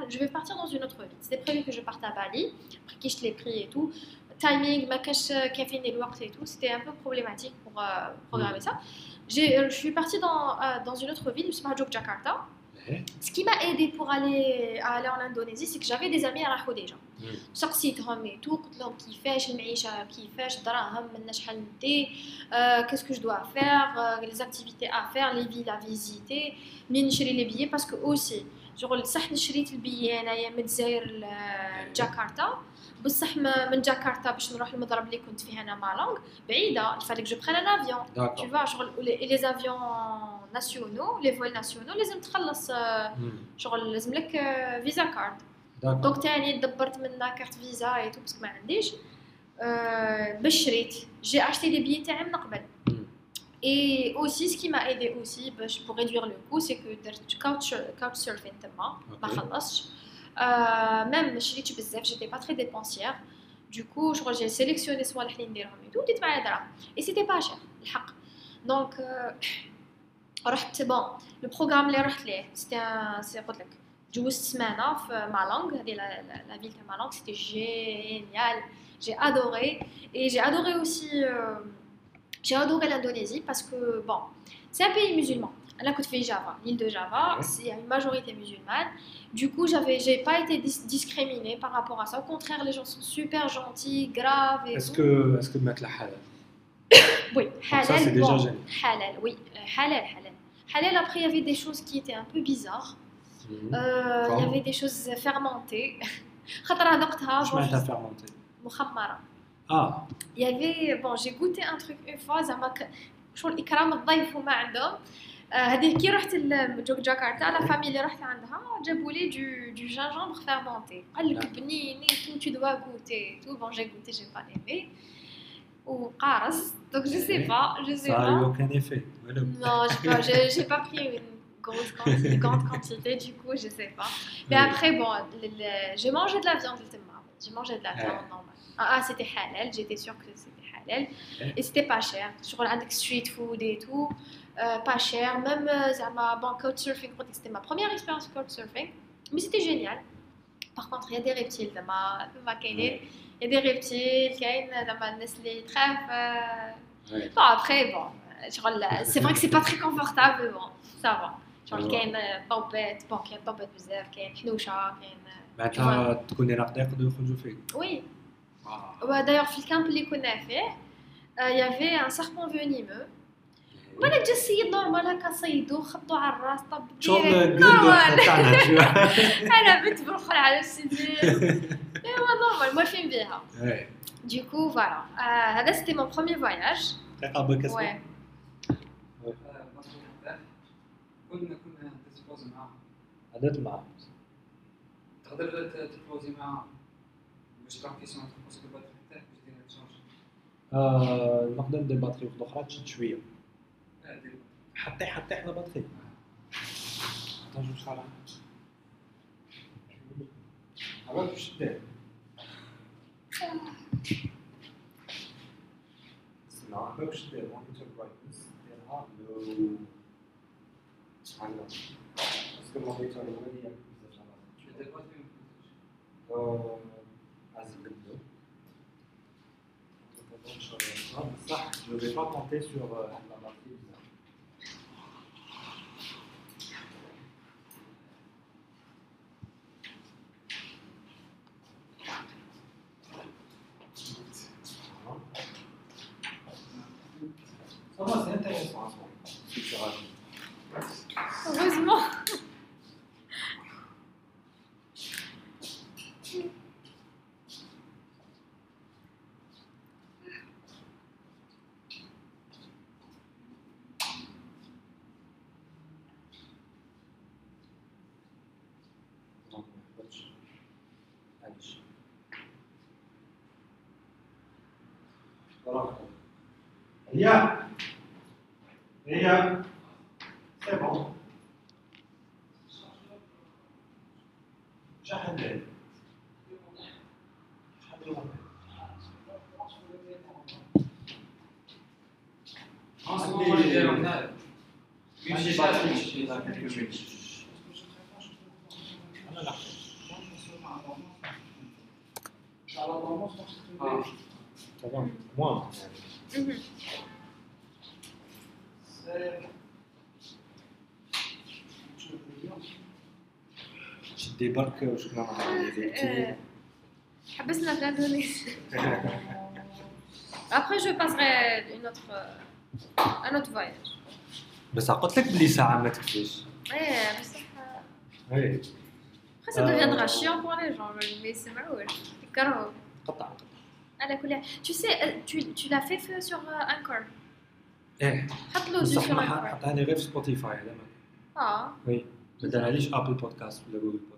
Speaker 3: je vais partir dans une autre ville. C'était prévu que je parte à Bali, après que je les prix et tout. Timing, ma cache, euh, café, et tout, c'était un peu problématique pour euh, programmer mm. ça je suis partie dans euh, dans une autre ville اسمها Yogyakarta ce qui m'a aidé pour aller, à aller en Indonésie, c'est que j'avais des amis à Raho déjà.
Speaker 2: Mm.
Speaker 3: سقسيتهم et tout قلت لهم كيفاش المعيشة كيفاش الدراهم منا شحال ندي euh, qu'est-ce que je dois faire euh, les activités à faire les villes à visiter منين نشري لي بيي باسكو اوسي شغل صح شريت البيي انايا من الجزائر لجاكرتا بصح من جاكرتا باش نروح المضرب اللي كنت فيه أنا مالونغ بعيدة je prenne un avion tu
Speaker 2: D'accord.
Speaker 3: vois شغل les avions nationaux les vols nationaux لازم تخلص آه،
Speaker 2: Hmm.
Speaker 3: شغل لازم لك فيزا كارد. دونك تاني دبرت منها كارت فيزا اي تو باسكو ما عنديش آه، باش شريت جي اشتي لي بيي تاعي من قبل
Speaker 2: Hmm.
Speaker 3: Et aussi, ce qui m'a aidé aussi باش pour réduire le coût, c'est que درت couch surfing تما ما
Speaker 2: Ok.
Speaker 3: خلصتش آه، même ما شريتش بزاف j'étais pas très dépensière du coup شغل j'ai sélectionné صوالح اللي نديرهم et tout وديت معايا دراهم et c'était pas cher الحق دونك آه، رحت بون لو بروغرام اللي رحت ليه سيتي سي قلت لك جوزت سمانه في مالونغ هذه لا فيل تاع مالونغ سيتي جينيال J'ai adoré. Et j'ai adoré aussi. euh, j'ai adoré l'Indonésie parce que, bon, c'est un pays musulman. Là, côté fait Java, l'île de Java,
Speaker 2: Ouais.
Speaker 3: c'est- il y a une majorité musulmane. Du coup, j'avais, j'ai pas été dis- discriminée par rapport à ça. Au contraire, les gens sont super gentils, graves et
Speaker 2: Est-ce
Speaker 3: tout.
Speaker 2: que, est-ce que mettre la halal
Speaker 3: Oui,
Speaker 2: Donc ça,
Speaker 3: halal,
Speaker 2: c'est déjà
Speaker 3: bon,
Speaker 2: génial.
Speaker 3: halal, oui, euh, halal, halal. Halal, après, il y avait des choses qui étaient un peu bizarres.
Speaker 2: Mhm.
Speaker 3: Euh, il y
Speaker 2: Comme
Speaker 3: avait des choses fermentées. خاطر هذقتها
Speaker 2: Je
Speaker 3: bon,
Speaker 2: mets
Speaker 3: je-
Speaker 2: à fermenter.
Speaker 3: مخمرة.
Speaker 2: Ah,
Speaker 3: Il y avait, bon, j'ai goûté un truc une fois, زعما ك- شغل الإكرام الضيف وما عندهم. آه، هذه كي رحت لجوك جاكرتا لا فامي اللي رحت عندها جابوا لي du du gingembre fermenté. قال لك بنين et tout, tu dois goûter et tout. Bon, j'ai goûté, j'ai pas aimé. وقارص. Donc je sais pas, je sais
Speaker 2: ça
Speaker 3: pas.
Speaker 2: n'a eu aucun effet. Voilà.
Speaker 3: Non, j'ai pas, j'ai- j'ai pas pris une grosse quantité, une grande quantité, du coup, je sais pas. Mais
Speaker 2: Oui.
Speaker 3: après, bon, le- le- j'ai mangé de la viande, le temma. j'ai mangé de la
Speaker 2: Ouais.
Speaker 3: viande normale. Ah, ah, c'était halal, j'étais sûre que c'était halal.
Speaker 2: Ouais.
Speaker 3: Et c'était pas cher. Sur avec street food et tout, euh, pas cher. Même, euh, zama, bon, couchsurfing, c'était ma première expérience couchsurfing, mais c'était génial. Par contre, il y a des reptiles, zama, zama كاينين. il y a des reptiles, كاين زعما الناس اللي تخاف euh,
Speaker 2: Ouais.
Speaker 3: Bon, après, bon, euh, genre, là, c'est vrai que c'est pas très confortable, mais bon, ça va. Genre,
Speaker 2: Ouais.
Speaker 3: كاين طوبات bon كاين طوبات بزاف كاين حنوشه كاين
Speaker 2: معناتها تكوني راك يقدروا يخرجوا فيك.
Speaker 3: وي
Speaker 2: Ah.
Speaker 3: d'ailleurs في الكامب اللي كنا فيه آه، il y avait un serpent venimeux ولا جا السيد نورمال هكا صيدو خبطو على الراس طب
Speaker 2: نورمال.
Speaker 3: أنا بنت بالخلع على السيدير ايوا نورمال موافقين بيها. ديكو فوالا هذا سيتي مون بخومي فواياج
Speaker 2: دقيقة بك
Speaker 3: اسمع
Speaker 1: كنا كنا تتفوزي معاهم
Speaker 2: عدت معاهم
Speaker 1: تقدر تتفوزي معاهم باش تعرفي سون تفوزي بالباتري تاعك باش دير تشارج
Speaker 2: نقدر ندير باتري وحدة أخرى تشد شوية
Speaker 1: لا دير
Speaker 2: حتى حتى احنا باتري. حتى جوج ساعات. عرفت واش دير؟ اسمع عرفت واش دير؟ مونيتور برايتنس ديرها لو هكذا. باسكو المونيتور هو اللي ياكل بزاف على
Speaker 1: دير باتري
Speaker 2: عزيز البلو. بصح جو vais pas compter sur euh,
Speaker 3: Yeah.
Speaker 2: شدي برك وشكرا على
Speaker 3: آه، حبسنا في الاندونيسي Après, je passerai une autre, euh, un autre voyage.
Speaker 2: بس قلت لك بلي ساعة ما تكفيش.
Speaker 3: Ouais, mais ça,
Speaker 2: وي
Speaker 3: après, ça
Speaker 2: Euh,
Speaker 3: deviendra chiant pour les gens, mais c'est معول. يكرهوا.
Speaker 2: قطع
Speaker 3: على كل حال. Tu sais, euh, tu, tu l'as fait feu sur euh, Anchor.
Speaker 2: ايه
Speaker 3: حط له
Speaker 2: بصح
Speaker 3: sur
Speaker 2: ما
Speaker 3: Anchor.
Speaker 2: حطها لي غير في سبوتيفاي هذا ما
Speaker 3: اه
Speaker 2: وي ما دارهاليش ابل بودكاست ولا جوجل بودكاست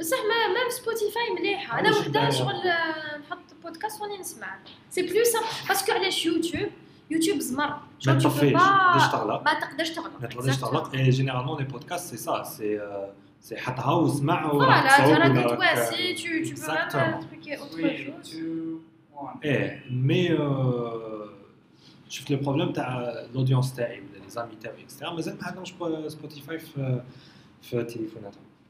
Speaker 3: بصح ما ميم سبوتيفاي مليحه أنا
Speaker 2: وحدة؟
Speaker 3: شغل آه، نحط بودكاست واني نسمع. سي بلو سامبل باسكو علاش يوتيوب يوتيوب زمر.
Speaker 2: ما تطفيش
Speaker 3: pas-
Speaker 2: تقدرش تغلق
Speaker 3: ما تقدرش تغلق
Speaker 2: ما تقدرش تغلق اي جينيرالمون لي بودكاست سي سا سي سي حطها واسمع وراك
Speaker 3: راك تواسي
Speaker 1: 3
Speaker 3: chose.
Speaker 1: 2 1
Speaker 2: إيه مي شفت لو بروبليم تاع الاودينس تاعي ولا لي زامي تاعي اكسترا مازال ما عندهمش سبوتيفاي في téléphone.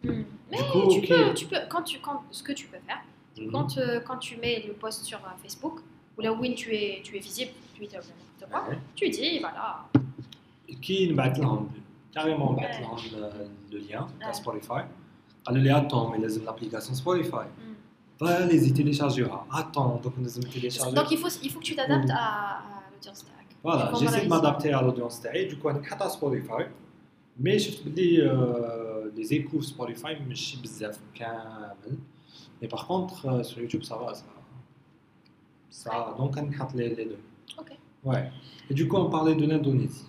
Speaker 3: Mmh. Mais tu, peux, tu, peux, quand tu, quand, ce que tu peux faire,
Speaker 2: mhm.
Speaker 3: quand, euh, quand tu mets le post sur euh, Facebook, ou là où tu es, tu es visible, Twitter, quoi,
Speaker 2: ouais.
Speaker 3: tu dis, voilà.
Speaker 2: Qui battent carrément battent le, lien,
Speaker 3: à
Speaker 2: Spotify. Le lien tombe, mais l'application Spotify.
Speaker 3: Hmm.
Speaker 2: Va les télécharger. Attends, donc nous télécharger.
Speaker 3: Donc il faut, il faut que tu t'adaptes à, l'audience tag.
Speaker 2: Voilà,
Speaker 3: j'essaie
Speaker 2: de
Speaker 3: m'adapter
Speaker 2: à l'audience tag. Du coup, on a Spotify مي شفت بلي لي زيكو في سبوتيفاي ماشي بزاف كامل مي باغ كونتخ سور يوتيوب سا فا سا سا دونك نحط لي لي دو
Speaker 3: Ok.
Speaker 2: Ouais. Et du coup, on parlait de l'Indonésie.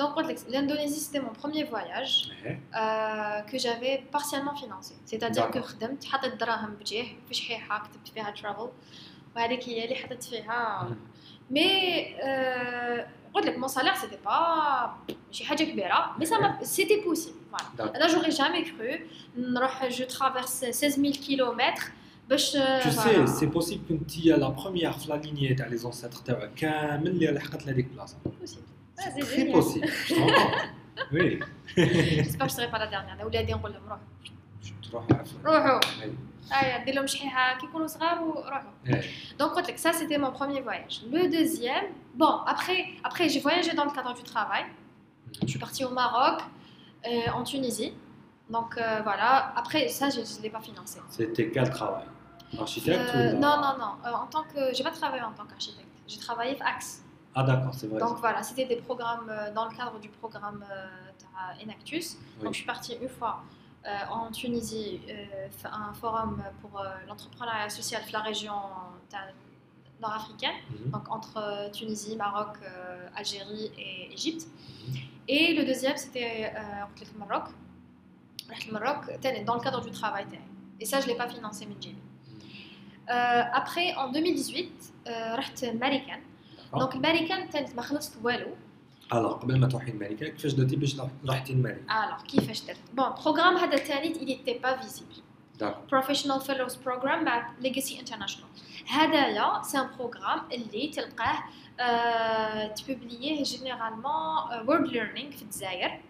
Speaker 3: Donc l'Indonésie, c'était mon premier voyage
Speaker 2: Ouais.
Speaker 3: euh, que j'avais partiellement financé. C'est-à-dire que
Speaker 2: D'accord.
Speaker 3: خدمت حطيت دراهم بجيه في شحيحة كتبت فيها travel وهذيك هي اللي حطيت فيها
Speaker 2: مم.
Speaker 3: مي euh, قلت لك mon salaire, c'était pas. Mais c'était possible. Voilà. Là, j'aurais jamais cru. Je traverse 16 000 km.
Speaker 2: Tu sais, c'est possible qu'une que tu la première la lignée les ancêtres de Kamel qui a la
Speaker 3: déplace.
Speaker 2: C'est possible. Ah, je Oui.
Speaker 3: J'espère que je ne serai pas la dernière. Ou la dernière,
Speaker 2: on عفوا.
Speaker 3: روحوا
Speaker 2: Oui.
Speaker 3: ايا دير لهم شحيحه كي يكونوا صغار وروحوا
Speaker 2: Ouais.
Speaker 3: Donc, قلت لك, ça c'était mon premier voyage. Le deuxième, bon, après, après j'ai voyagé dans le cadre du travail. Je suis partie au Maroc, euh, en Tunisie. Donc euh, voilà, après ça je ne l'ai pas financé.
Speaker 2: C'était quel travail Architecte
Speaker 3: Euh,
Speaker 2: ou
Speaker 3: non, non, non. Euh, en tant que, j'ai pas travaillé en tant qu'architecte. J'ai travaillé à Axe.
Speaker 2: Ah d'accord, c'est vrai.
Speaker 3: Donc voilà, c'était des programmes euh, dans le cadre du programme euh, t'as Enactus. Donc je suis partie une fois euh, euh, en Tunisie euh, un forum pour euh, l'entrepreneuriat social de la région nord-africaine,
Speaker 2: mhm.
Speaker 3: donc entre Tunisie, Maroc, Algérie et Égypte. Mhm. Et le deuxième, c'était le Maroc. Le Maroc, dans le cadre du travail. Et ça, je ne l'ai pas financé, Minjini. Mhm. Après, en 2018, euh,
Speaker 2: Marikan.
Speaker 3: Donc, Marikan, je n'ai pas والو.
Speaker 2: Alors, قبل ما تروحي الملكة كيفاش درتي باش رحتي الملكة؟
Speaker 3: Alors, كيفاش درت؟ Bon, programme هذا تاني, il n'était pas visible.
Speaker 2: D'accord.
Speaker 3: Professional Fellows Program مع Legacy International. هذايا سي ان بروغرام اللي تلقاه آه تبوبليه جينيرالمون وورد ليرنينغ في الجزائر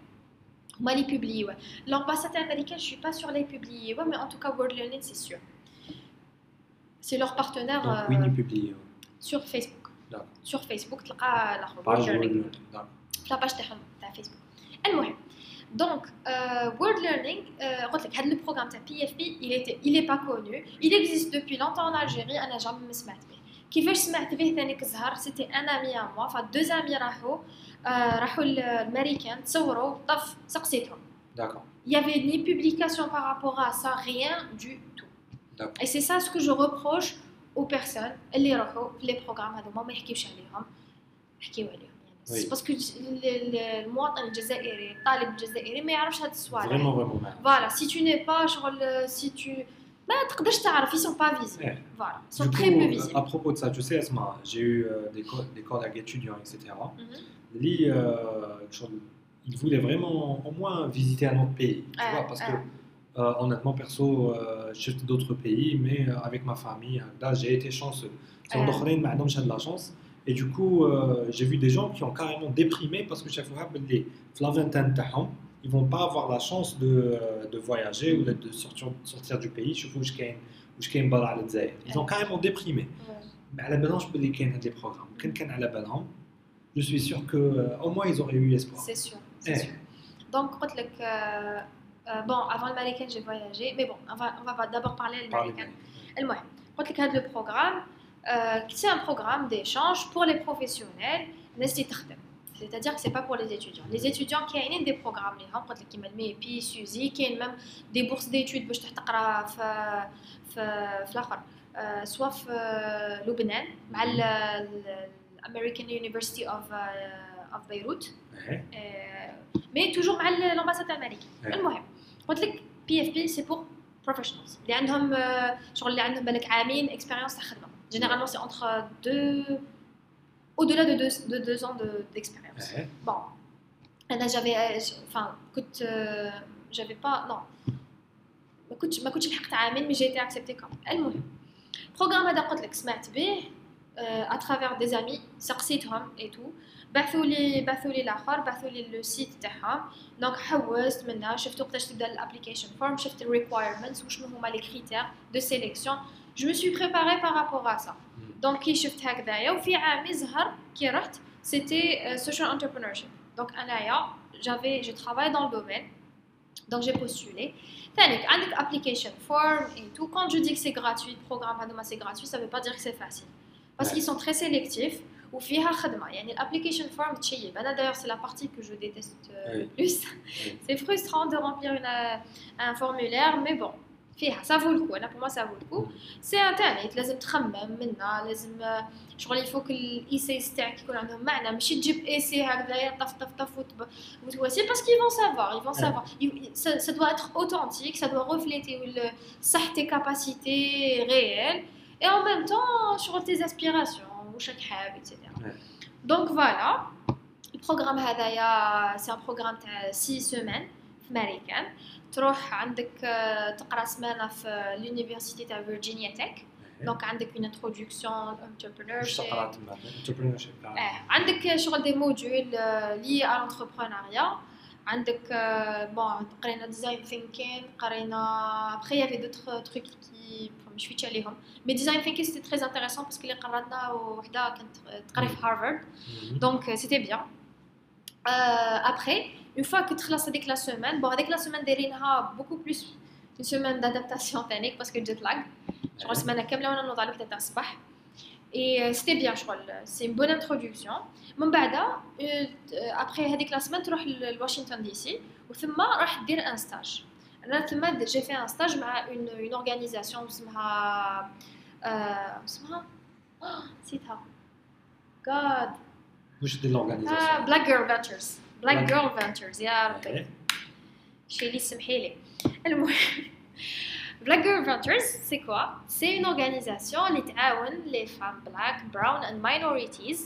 Speaker 3: هما اللي بوبليوه لامباساد امريكان جو با سور لي بوبليوه مي ان توكا وورد ليرنينغ سي سور سي لور بارتنير
Speaker 2: Donc, oui, ni publié.
Speaker 3: سور فيسبوك
Speaker 2: D'accord.
Speaker 3: سور فيسبوك تلقى الاخر
Speaker 2: Page
Speaker 3: وورد
Speaker 2: word
Speaker 3: ليرنينغ
Speaker 2: learning. D'accord.
Speaker 3: في لاباج تاعهم تاع فيسبوك المهم دونك وورد ليرنينغ قلت لك هذا لو بروغرام تاع بي اف بي il était il est pas connu il existe depuis longtemps en Algérie انا جامي ما سمعت به كيفاش سمعت به ثاني كزهر سيتي ان امي ا موا فدو زامي راحوا آه، راحوا للامريكان تصوروا طف سقسيتهم
Speaker 2: D'accord.
Speaker 3: il y avait ni publication par rapport à ça rien du tout
Speaker 2: D'accord.
Speaker 3: et c'est ça ce que je reproche aux personnes اللي يروحوا في لي بروغرام هذوما ما يحكيوش عليهم يحكيو عليهم
Speaker 2: Oui.
Speaker 3: باسكو المواطن الجزائري الطالب الجزائري ما يعرفش هاد الصوالح
Speaker 2: Vraiment, vraiment mal.
Speaker 3: فوالا سي تو ني با شغل سي تو ما تقدرش تعرف ils sont pas visibles
Speaker 2: Ouais.
Speaker 3: voilà ils
Speaker 2: Du
Speaker 3: sont très
Speaker 2: coup,
Speaker 3: peu
Speaker 2: euh,
Speaker 3: visibles
Speaker 2: à propos de ça, tu sais, Asma, j'ai eu euh, des, co- des collègues étudiants, etc.
Speaker 3: Mhm.
Speaker 2: Lui, euh, genre, il voulait vraiment au moins visiter un autre pays. Tu
Speaker 3: Ouais,
Speaker 2: vois, parce que,
Speaker 3: ouais.
Speaker 2: euh, honnêtement, perso, euh, d'autres pays, mais euh, avec ma famille, euh, là, j'ai été chanceux. C'est en bah, j'ai de la chance. Et du coup, j'ai vu des gens qui ont carrément déprimé parce que j'ai fait la vingtaine ils vont pas avoir la chance de, de voyager ou de sortir, sortir du pays. Je trouve que ils ont carrément déprimé. Mais à la balance, je peux les des programmes. Quelqu'un à la balance, je suis sûr qu'au moins ils auraient eu espoir.
Speaker 3: C'est sûr. C'est
Speaker 2: eh.
Speaker 3: sûr. Donc, euh, bon, avant le Malikan, j'ai voyagé, mais bon, on va, on va d'abord parler du Malikan. Quand le programme, euh, c'est un programme d'échange pour les professionnels, c'est-à-dire que ce n'est pas pour les étudiants. Les étudiants qui ont des programmes, les gens, qui ont des Suzy, qui ont même des bourses d'études pour euh, que soit à Lebanon, à l'American mm-hmm. University of, uh, of Beirut, mais toujours à l'ambassade américaine. اوف اوف بيروت
Speaker 2: Ouais.
Speaker 3: مي توجور مع الامباساد الامريكي
Speaker 2: Ouais.
Speaker 3: المهم قلت لك بي اف بي سي بور بروفيشنالز اللي عندهم آه، شغل اللي عندهم بالك عامين اكسبيريونس تاع خدمه جينيرالمون سي انتر دو au-delà de deux, de deux ans de- d'expérience.
Speaker 2: Ouais.
Speaker 3: Bon, انا j'avais enfin كنت آه، j'avais pas non ما كنتش ما كنتش لحقت عامين مي جي été acceptée quand même. المهم بروغرام هذا قلت لك سمعت به à travers des amis سقسيتهم et tout بعثوا لي بعثوا لي الاخر بعثوا لي لو سيت تاعهم دونك حوست منها شفت وقتاش تبدا الابليكيشن فورم شفت الريكوايرمنتس وشنو هما لي كريتير دو سيليكسيون je me suis préparée par rapport à ça
Speaker 2: Mm.
Speaker 3: donc كي شفت هكذايا وفي عامي زهر كي رحت c'était euh, social entrepreneurship donc انايا j'avais je travaille dans le domaine donc j'ai postulé ثاني عندك application form et tout quand je dis que c'est gratuit le programme هذوما c'est gratuit ça veut pas dire que c'est facile parce
Speaker 2: Ouais.
Speaker 3: qu'ils sont très sélectifs وفيها خدمه يعني الابليكيشن فورم تشيب انا d'ailleurs c'est la partie que je déteste euh,
Speaker 2: Oui.
Speaker 3: le plus c'est frustrant de remplir une, euh, un formulaire mais bon فيها ça vaut le coup انا pour moi ça vaut le coup سي انترنت لازم تخمم منها لازم آه، شغل يفوك الايسايز تاعك يكون عندهم معنى ماشي تجيب ايسي هكذايا طف طف طف وتب- وتواسي parce qu'ils vont savoir ils vont
Speaker 2: Ouais.
Speaker 3: savoir Ils- ça, ça doit être authentique ça doit refléter le- صح tes capacités réelles et en même temps sur tes aspirations وشك حاب etc
Speaker 2: Ouais.
Speaker 3: donc voilà le programme هذايا c'est un programme تاع 6 semaines في امريكان تروح عندك آه، تقرا سمانه في l'université تاع فيرجينيا تك دونك عندك une introduction
Speaker 2: واش
Speaker 3: entrepreneurship
Speaker 2: تقرا تما entrepreneurship
Speaker 3: اه عندك شغل دي موديول لي على l'entrepreneuriat عندك بون قرينا ديزاين ثينكين قرينا ابخي يافي دوتر تروك كي مش فيتش عليهم مي ديزاين ثينكين سيتي تري انتريسون باسكو اللي قراتنا وحده كانت تقري في هارفارد
Speaker 2: Mhm.
Speaker 3: donc euh, c'était bien. Euh, après, une fois que tu as avec la semaine, bon, avec la semaine d'Erinha, beaucoup plus une semaine d'adaptation technique parce que jet lag. Je crois semaine à Kamla, on a dans le sabah. Et euh, c'était bien, je crois. C'est une bonne introduction. من بعد après هذيك la semaine تروح ل Washington DC وثم راح دير un stage. انا ثم j'ai fait un stage مع une une organisation اسمها آه، اسمها آه، نسيتها God
Speaker 2: واش دير
Speaker 3: Ah,
Speaker 2: لورغانيزاسيون
Speaker 3: Black Girl Ventures Black
Speaker 2: Black-
Speaker 3: Girl Ventures يا ربي
Speaker 2: إيه.
Speaker 3: شيلي سمحي لي المهم Black Girl Ventures c'est quoi C'est une organisation qui تعاون les femmes black, brown and minorities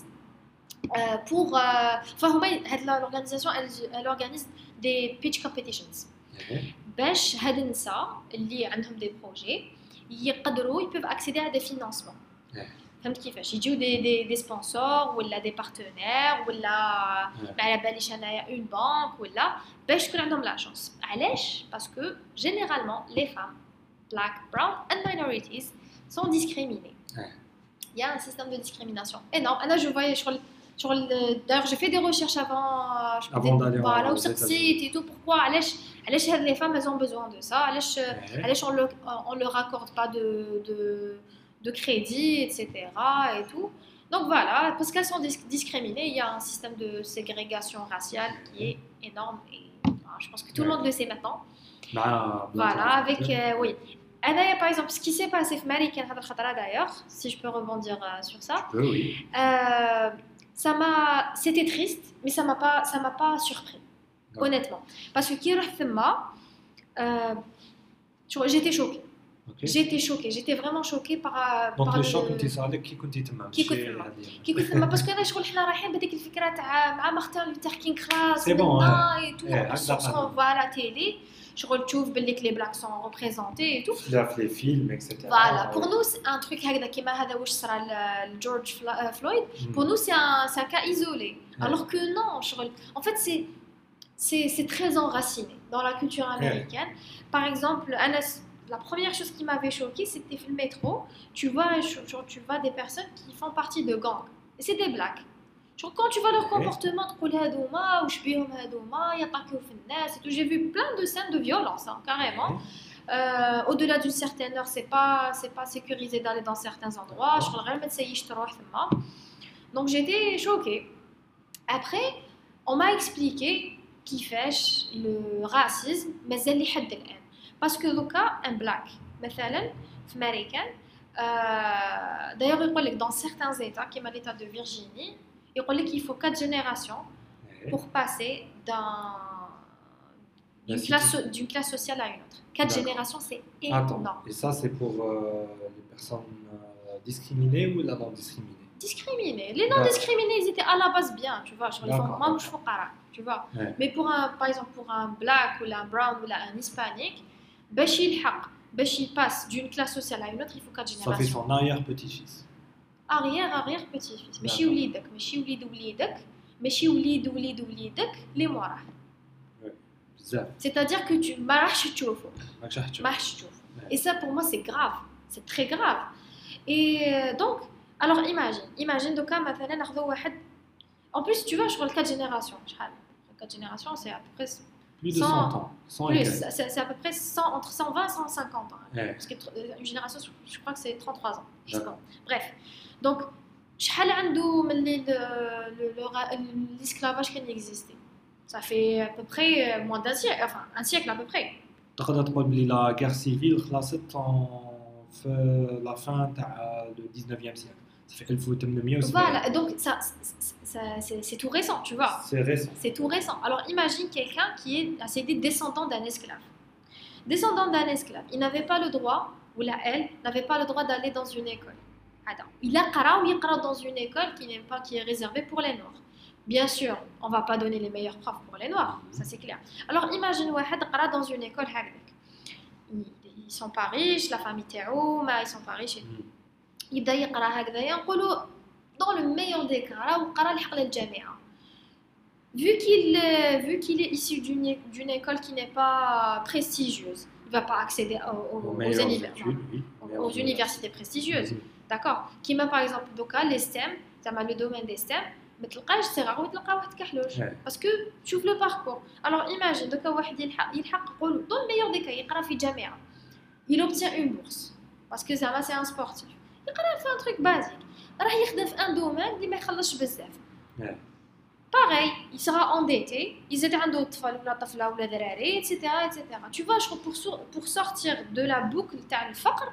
Speaker 3: euh, pour euh, enfin هما هاد l'organisation elle, elle organise des pitch competitions
Speaker 2: إيه.
Speaker 3: باش هاد النساء اللي عندهم دي بروجي يقدروا يبيف اكسيدي على دي فينانسمون
Speaker 2: إيه.
Speaker 3: فهمت كيفاش يجيو دي دي دي سبونسور ولا دي بارتنير ولا
Speaker 2: إيه.
Speaker 3: ما على باليش انايا اون بانك ولا باش تكون عندهم لا شانس علاش باسكو جينيرالمون لي فام black brown and minorities sont discriminées
Speaker 2: Ouais.
Speaker 3: il y a un système de discrimination énorme انا je voyais sur le sur le d'ailleurs j'ai fait des recherches avant euh, je
Speaker 2: Avant d'aller en-
Speaker 3: voilà
Speaker 2: aux
Speaker 3: ou sur
Speaker 2: États-Unis.
Speaker 3: site et tout pourquoi علاش علاش هاد les femmes elles ont besoin de ça علاش
Speaker 2: إيه.
Speaker 3: علاش on leur on leur accorde pas de de de crédit etc et tout donc voilà parce qu'elles sont dis- discriminées il y a un système de ségrégation raciale qui est énorme et enfin, je pense que tout le
Speaker 2: Ouais.
Speaker 3: monde le sait maintenant
Speaker 2: مع
Speaker 3: voilà avec euh, oui أنايا, par exemple ce qui s'est passé في American هذا الخطرة d'ailleurs si je peux rebondir euh, sur ça
Speaker 2: Oui, oui.
Speaker 3: euh, ça m'a c'était triste mais ça m'a pas ça m'a pas surpris
Speaker 2: Ouais.
Speaker 3: honnêtement parce que كي رحت ثما euh, tu- j'étais choquée
Speaker 2: Ok.
Speaker 3: j'étais choquée j'étais vraiment choquée par
Speaker 2: دونك
Speaker 3: par
Speaker 2: لو
Speaker 3: le-
Speaker 2: شوك انت صار كي كنتي تما
Speaker 3: كي كنت
Speaker 2: ماشي
Speaker 3: تما.
Speaker 2: هذه.
Speaker 3: كي كنت ثما باسكو انا شغل حنا رايحين بهذيك الفكره تاع مع مختار تاع كين كلاس
Speaker 2: C'est bon,
Speaker 3: اي تو
Speaker 2: إيه، هكذا قالوا.
Speaker 3: فوالا تيلي شغل تشوف باللي لي بلاك سون ريبريزونتي اي تو
Speaker 2: لا في لي فيلم اكسيتيرا
Speaker 3: فوالا بور نو سي ان تروك هكذا كيما هذا واش صرا ل- لجورج فلا- فلويد Pour nous, c'est un, c'est un cas isolé.
Speaker 2: Ouais.
Speaker 3: Alors que non, je- en fait, c'est très enraciné dans la culture américaine. Par exemple, la première chose qui m'avait choqué, c'était le métro. Tu vois, tu vois des personnes qui font partie de gangs. Et c'est des blacks. Quand tu vois leur comportement, tu dis Hadouma, ou je suis il y a. J'ai vu plein de scènes de violence, hein, carrément. Euh, au-delà d'une certaine heure, c'est pas, pas sécurisé d'aller dans certains endroits. Je Donc j'étais choquée. Après, on m'a expliqué كيفاش le racisme مازال لحد الآن. Parce que دوكا un black مثلا في Américain euh, d'ailleurs يقول لك dans certains états comme l'état de Virginie يقول لك il faut 4 générations pour passer d'un
Speaker 2: La
Speaker 3: d'une
Speaker 2: cité.
Speaker 3: classe, so- d'une classe sociale à une autre. Quatre
Speaker 2: D'accord.
Speaker 3: générations, c'est
Speaker 2: Attends,
Speaker 3: énorme.
Speaker 2: et ça c'est pour euh, les personnes euh, discriminées ou la non discriminée
Speaker 3: discriminés. Les non-discriminés, ils étaient à la base bien, tu vois. Genre, ils font manche fokara, tu vois.
Speaker 2: Ouais.
Speaker 3: Mais pour un, par exemple, pour un black ou un brown ou un hispanique, Bachil Haq, Bachil passe d'une classe sociale à une autre, il faut quatre générations.
Speaker 2: Ça fait son arrière-petit-fils.
Speaker 3: Arrière,
Speaker 2: arrière-petit-fils.
Speaker 3: Mais chez Oulidak, mais chez Oulidak, mais chez Oulidak, les
Speaker 2: moirah.
Speaker 3: C'est-à-dire que tu
Speaker 2: marches
Speaker 3: Et ça, pour moi, c'est grave. C'est très grave. Et euh, donc, alors imagine, imagine donc مثلا ناخذ واحد en plus tu vois شغل 4 générations شحال 4 générations c'est à peu près
Speaker 2: Plus de 100
Speaker 3: 100
Speaker 2: ans. 100 et
Speaker 3: plus,
Speaker 2: quelques.
Speaker 3: c'est c'est à peu près 100, entre 120 et 150 ans.
Speaker 2: Ouais.
Speaker 3: Parce qu'une génération, je crois que c'est 33 ans. je sais
Speaker 2: D'accord.
Speaker 3: pas. Bref, donc, شحال عنده من اللي le- le- le ra- l'esclavage qui existait Ça fait à peu près euh, moins d'un siècle, enfin un siècle à peu près.
Speaker 2: تقدر تقول بلي لا غير سيفيل خلصت en- في لا فان تاع لو 19e siècle. ça fait 1800
Speaker 3: Voilà, donc ça, ça, ça c'est tout récent, tu vois.
Speaker 2: C'est récent.
Speaker 3: C'est tout récent. Alors imagine quelqu'un qui est, descendant d'un esclave. Descendant d'un esclave, il n'avait pas le droit, ou la elle, n'avait pas le droit d'aller dans une école. Il a qara ou il dans une école qui n'est pas, qui est réservée pour les noirs. Bien sûr, on va pas donner les meilleurs profs pour les noirs, ça c'est clair. Alors imagine Wahed qara dans une école, ils sont pas riches, la famille Théo, ils sont pas riches et mm. tout. يبدا يقرا هكذايا نقولوا dans le meilleur des cas راه قرا لحق للجامعه vu qu'il euh, vu qu'il est issu d'une é- d'une école qui n'est pas prestigieuse il va pas accéder aux, aux-
Speaker 2: Aux
Speaker 3: aux
Speaker 2: meilleures
Speaker 3: univers-
Speaker 2: études, oui.
Speaker 3: non, aux universités prestigieuses d'accord qui m'a par exemple دوكا les STEM زعما le domaine des STEM ما تلقاش سي غير تلقى واحد كحلوش
Speaker 2: Ouais.
Speaker 3: باسكو شوف لو باركور alors imagine دوكا واحد يلحق يلحق نقولوا dans le meilleur des cas يقرا في جامعه il obtient une bourse parce que زعما c'est un sportif يقرا في un truc basique راه يخدم في ان دومين اللي ما يخلصش بزاف
Speaker 2: Ouais.
Speaker 3: pareil il sera endetté يزيد عنده طفل ولا طفله ولا دراري etc etc tu vois je crois pour sor- pour sortir de la boucle تاع الفقر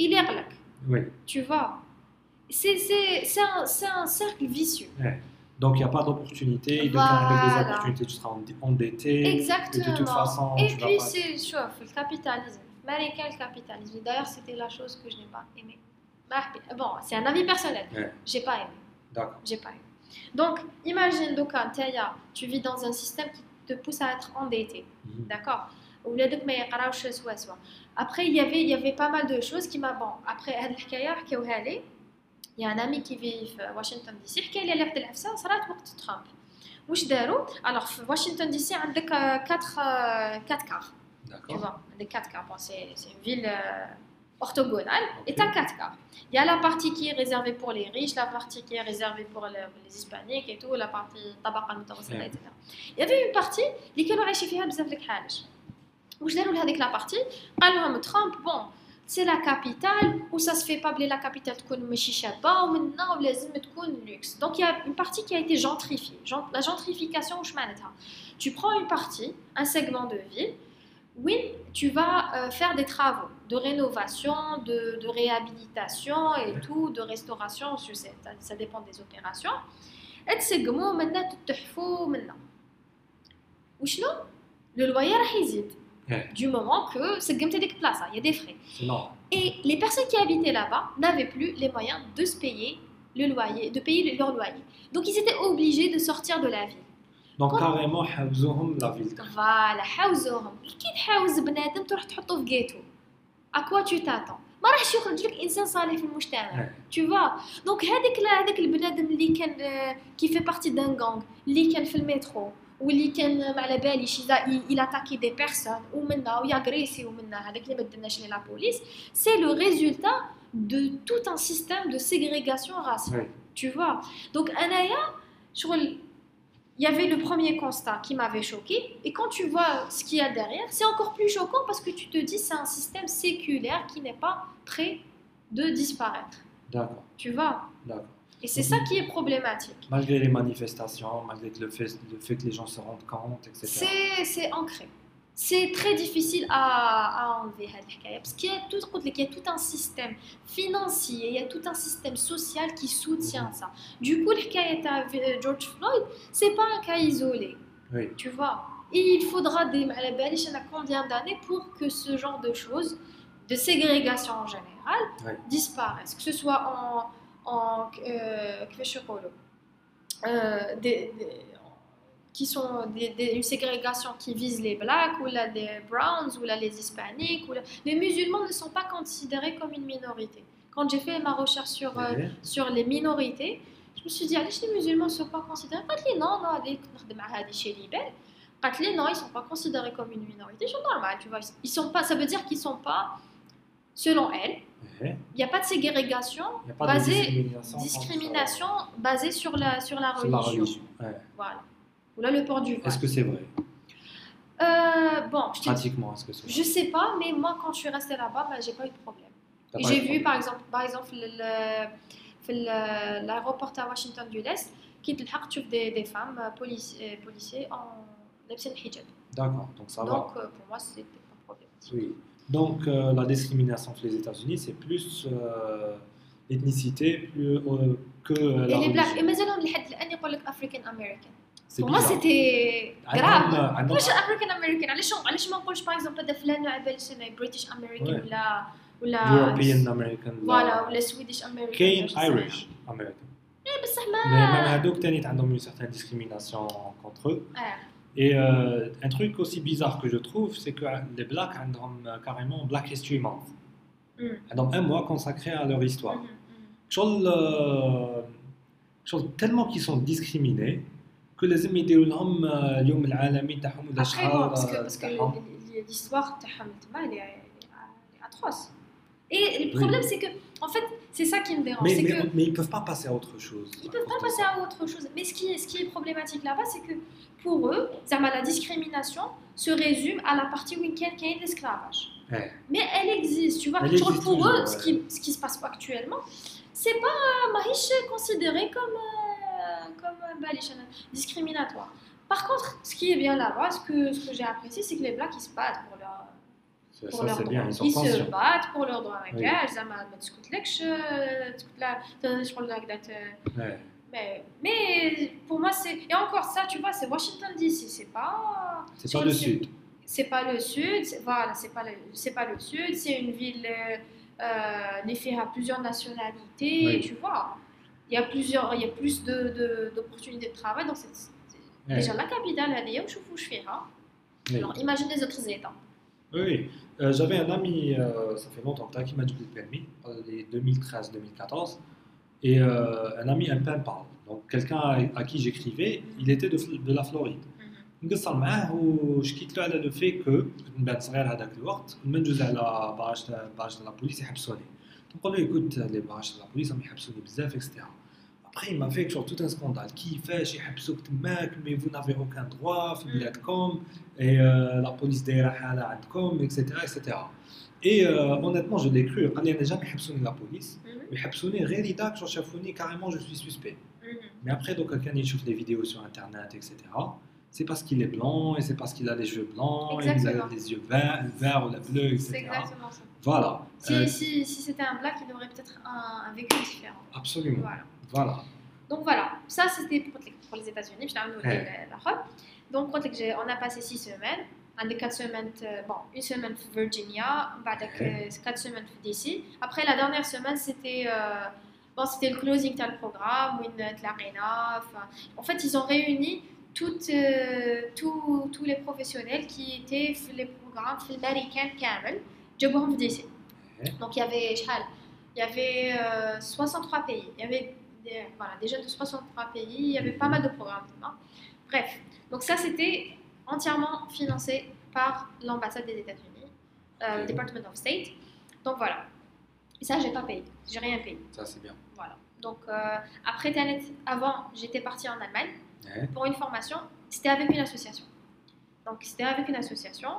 Speaker 3: il يقلق
Speaker 2: Oui.
Speaker 3: tu vois c'est c'est c'est un, c'est un cercle vicieux
Speaker 2: Donc il n'y a pas d'opportunité. Et de quand avec des
Speaker 3: Voilà.
Speaker 2: opportunités, tu seras endi- endetté.
Speaker 3: exactement
Speaker 2: Et de toute façon,
Speaker 3: et
Speaker 2: tu
Speaker 3: puis
Speaker 2: vas pas.
Speaker 3: c'est chauffe le capitalisme américain le capitalisme d'ailleurs c'était la chose que je n'ai pas aimé bon c'est un avis personnel
Speaker 2: Ouais.
Speaker 3: j'ai pas aimé
Speaker 2: D'accord.
Speaker 3: j'ai pas eu. Donc, imagine, donc, Taya, tu vis dans un système qui te pousse à être endetté,
Speaker 2: Mhm.
Speaker 3: d'accord ولادك ما يقراوش سوا سوا. Après, il y avait, il y avait pas mal de choses qui m'a bon. Après, هاد الحكاية حكاوها لي. Il y a un ami qui vit في واشنطن دي سي حكى لي على واحد العفسة صرات وقت ترامب. واش داروا؟ alors في واشنطن دي سي عندك 4 4 كار. Tu
Speaker 2: D'accord.
Speaker 3: vois, des 4 quarts. Bon, c'est c'est une ville euh, orthogonale et tu as 4 quarts. Il y a la partie qui est réservée pour les riches, la partie qui est réservée pour le- les hispaniques et tout, la partie tabac المتوسطة,
Speaker 2: Ouais.
Speaker 3: etc. Il y avait une partie اللي كانوا عايشين فيها بزاف د الحوايج. واش داروا لهذيك لا بارتي؟ قال لهم ترامب بون سي لا كابيتال وسا se fait pas بلي لا كابيتال تكون ماشي شابه ومنا ولازم تكون لوكس. Donc il y a une partie qui a été gentrifiée. Gen- La gentrification واش معناتها؟ Tu prends une partie, un segment de ville oui, tu vas euh, faire des travaux de rénovation, de, de réhabilitation et tout, de restauration, je sais, ça, ça dépend des opérations. Et تسقموا منا تتحفوا منا. وشنو؟ Le loyer راح يزيد.
Speaker 2: Ouais.
Speaker 3: Du moment que سقمت هذيك البلاصة, il y a des frais.
Speaker 2: C'est normal.
Speaker 3: Et les personnes qui habitaient là-bas n'avaient plus les moyens de se payer le loyer, de payer leur loyer. Donc ils étaient obligés de sortir de la ville.
Speaker 2: Donc
Speaker 3: Quand-
Speaker 2: carrément, حوزوهم la ville.
Speaker 3: فوالا حاوزوهم كي تحاوز بنادم تروح تحطه في جيتو اكوا تو تاتون ما راحش يخرج لك انسان صالح في المجتمع
Speaker 2: Ouais.
Speaker 3: tu vois دونك هذيك لا- هذاك البنادم اللي كان آه، كي في بارتي دان غونغ اللي كان في المترو واللي كان ما على باليش il اتاكي دي بيرسون ومنا وياغريسي ومنا هذاك اللي ما دناش لي لا بوليس سي لو ريزولتا de tout un système de ségrégation raciale
Speaker 2: Oui.
Speaker 3: tu vois donc انايا شغل il y avait le premier constat qui m'avait choqué et quand tu vois ce qu'il y a derrière c'est encore plus choquant parce que tu te dis c'est un système séculaire qui n'est pas prêt de disparaître
Speaker 2: D'accord.
Speaker 3: tu vois?
Speaker 2: D'accord.
Speaker 3: et c'est ça qui est problématique
Speaker 2: Malgré les manifestations, malgré le fait, le fait que les gens se rendent compte, etc.
Speaker 3: c'est c'est ancré c'est très difficile à, à enlever parce qu'il y a tout il y a tout un système financier il y a tout un système social qui soutient ça. Du coup le de euh, George Floyd c'est pas un cas isolé tu vois. Et il faudra des combien d'années pour que ce genre de choses de ségrégation en général
Speaker 2: oui.
Speaker 3: disparaissent que ce soit en en euh, euh, des, qui sont des, des, une ségrégation qui vise les blacks ou là, les browns ou là, les hispaniques. Ou. Les musulmans ne sont pas considérés comme une minorité. Quand j'ai fait ma recherche sur, euh, sur les minorités, je me suis dit, allez, les musulmans ne sont pas considérés. non, non, allez, chez ben, les non, ils sont pas considérés comme une minorité. Je normal, tu vois. Ils sont pas, ça veut dire qu'ils sont pas, selon elle, il n'y a pas de ségrégation
Speaker 2: basée, discrimination,
Speaker 3: basée sur la, sur la religion. Voilà là, le port du voile.
Speaker 2: Est-ce que c'est vrai?
Speaker 3: Euh, bon, je
Speaker 2: Pratiquement, est-ce que c'est vrai?
Speaker 3: Je sais pas, mais moi, quand je suis restée là-bas, ben, j'ai pas eu de problème. J'ai vu, par exemple, par exemple l'aéroport à Washington du l'Est, qui tu des, des femmes euh, policiers, euh, policiers en le hijab.
Speaker 2: D'accord, donc ça va.
Speaker 3: Donc, pour moi, c'était pas problème.
Speaker 2: Oui. Donc, la discrimination entre les États-Unis, c'est plus euh, l'ethnicité plus, euh, que la religion.
Speaker 3: Et les Blacks, et
Speaker 2: maintenant,
Speaker 3: les African-Americans. الآن يقول لك African American.
Speaker 2: C'est
Speaker 3: Pour moi,
Speaker 2: bizarre.
Speaker 3: c'était
Speaker 2: عندهم-
Speaker 3: grave.
Speaker 2: عندهم-
Speaker 3: واش African American علاش علاش ما نقولش باغ اكزومبل هذا فلان على بالي شنو British American
Speaker 2: Ouais.
Speaker 3: ولا ولا
Speaker 2: European American
Speaker 3: فوالا ولا Swedish American
Speaker 2: كاين
Speaker 3: ولا شي
Speaker 2: Irish
Speaker 3: حاجة.
Speaker 2: American
Speaker 3: إيه بصح
Speaker 2: mais
Speaker 3: ما
Speaker 2: même هذوك تاني عندهم une certaine discrimination contre eux
Speaker 3: آه.
Speaker 2: et euh, un truc aussi bizarre que je trouve c'est que les blacks عندهم euh, carrément Black History Month
Speaker 3: مم.
Speaker 2: عندهم un mois consacré à leur histoire
Speaker 3: مم. مم.
Speaker 2: شغل آه، شغل tellement qu'ils sont discriminés que لازم يديروا لهم آه، اليوم العالمي تاعهم ولا
Speaker 3: Après, bon,
Speaker 2: شهر
Speaker 3: parce que,
Speaker 2: آه،
Speaker 3: parce que
Speaker 2: تاعهم.
Speaker 3: l- l- l'histoire تاعهم تما elle est, elle est atroce. Et le problème, c'est que, en fait, c'est ça qui me dérange.
Speaker 2: mais,
Speaker 3: c'est
Speaker 2: mais,
Speaker 3: que
Speaker 2: mais ils peuvent pas passer à autre chose
Speaker 3: ils peuvent pas passer à autre chose. Mais ce qui est, ce qui est problématique là-bas, c'est que pour eux, zama, la discrimination se résume à la partie week-end qui est l'esclavage.
Speaker 2: Ouais.
Speaker 3: Mais elle existe, tu vois.
Speaker 2: Elle
Speaker 3: Je crois
Speaker 2: existe
Speaker 3: que pour eux,
Speaker 2: toujours,
Speaker 3: ce,
Speaker 2: ouais.
Speaker 3: qui, ce qui se passe actuellement, c'est pas mahish considéré comme, euh, comme euh, bah, discriminatoire. Par contre, ce qui est bien là-bas, ce que, ce que j'ai apprécié, c'est que les Blacks, ils se battent pour leur, pour
Speaker 2: ça,
Speaker 3: leurs droits.
Speaker 2: Bien, ils,
Speaker 3: ils se battent pour leurs droits.
Speaker 2: Oui.
Speaker 3: Mais, mais pour moi, c'est. Et encore ça, tu vois, c'est Washington DC, c'est pas.
Speaker 2: C'est pas, le Sud.
Speaker 3: C'est pas le Sud, voilà, c'est pas, le... pas le Sud, c'est une ville. Euh, euh à plusieurs nationalités, tu vois il y a plusieurs il y a plus de de- d'opportunités de travail donc c'est c'est-
Speaker 2: Ouais.
Speaker 3: déjà la capitale elle est où je fais
Speaker 2: Oui.
Speaker 3: alors imagine les autres états
Speaker 2: Oui, Euh, j'avais un ami, euh, ça fait longtemps que qui m'a dit le permis, euh, les 2013-2014, et euh, un ami un pen pal, donc quelqu'un à, à qui j'écrivais, il était de, Fl- de la Floride. نقصر معاه وشكيت له على لو في كو كنت نبان صغير هذاك الوقت كنا ندوز على باج تاع باج تاع لا بوليس يحبسوني نقول له écoute لي باج تاع لا بوليس راهم يحبسوني بزاف اكسترا Après, il m'a fait genre tout un scandale. كيفاش يحبسوك تماك mais vous n'avez aucun droit في بلادكم et euh, la police دايره حاله عندكم etc etc. Et euh, honnêtement, je l'ai cru. قال لي انا جامي يحبسوني la police ويحبسوني غير اذا genre شافوني carrément je suis suspect. Mais après, donc, quelqu'un il chauffe des vidéos sur Internet, etc. C'est parce qu'il est blanc, et c'est parce qu'il a les cheveux blancs, et il a
Speaker 3: Exactement.
Speaker 2: les yeux verts, verts ou la bleue,
Speaker 3: c'est
Speaker 2: etc.
Speaker 3: exactement ça
Speaker 2: Voilà.
Speaker 3: Si,
Speaker 2: Euh,
Speaker 3: si, si c'était un black, il aurait peut-être un, un vécu différent.
Speaker 2: absolument.
Speaker 3: Voilà.
Speaker 2: Voilà.
Speaker 3: Donc voilà, ça c'était pour les, pour les États-Unis. Je t'ai amené
Speaker 2: Ouais.
Speaker 3: la- robe. Donc on a passé six semaines. Un des quatre semaines, euh, bon, une semaine à Virginia, bah,
Speaker 2: Ouais.
Speaker 3: euh, quatre semaines d'ici. Après la dernière semaine, c'était euh, bon, c'était le closing de le programme, une l'arena. En fait, ils ont réuni toutes, euh, tous, tous les professionnels qui étaient sur les programmes américains Camel, جابوهم في DC.
Speaker 2: Ouais.
Speaker 3: Donc il y avait شحال il y avait euh, 63 pays. Il y avait des, voilà, des jeunes de 63 pays. Il y avait pas mal de programmes. hein. Bref, donc ça c'était entièrement financé par l'ambassade des États-Unis, euh, le
Speaker 2: Ok.
Speaker 3: Department of State. Donc voilà. Et ça, j'ai pas payé. J'ai rien payé.
Speaker 2: Ça, c'est bien.
Speaker 3: Voilà. Donc euh, après Tanet, avant, j'étais partie en Allemagne
Speaker 2: Ouais.
Speaker 3: pour une formation. C'était avec une association. Donc c'était avec une association.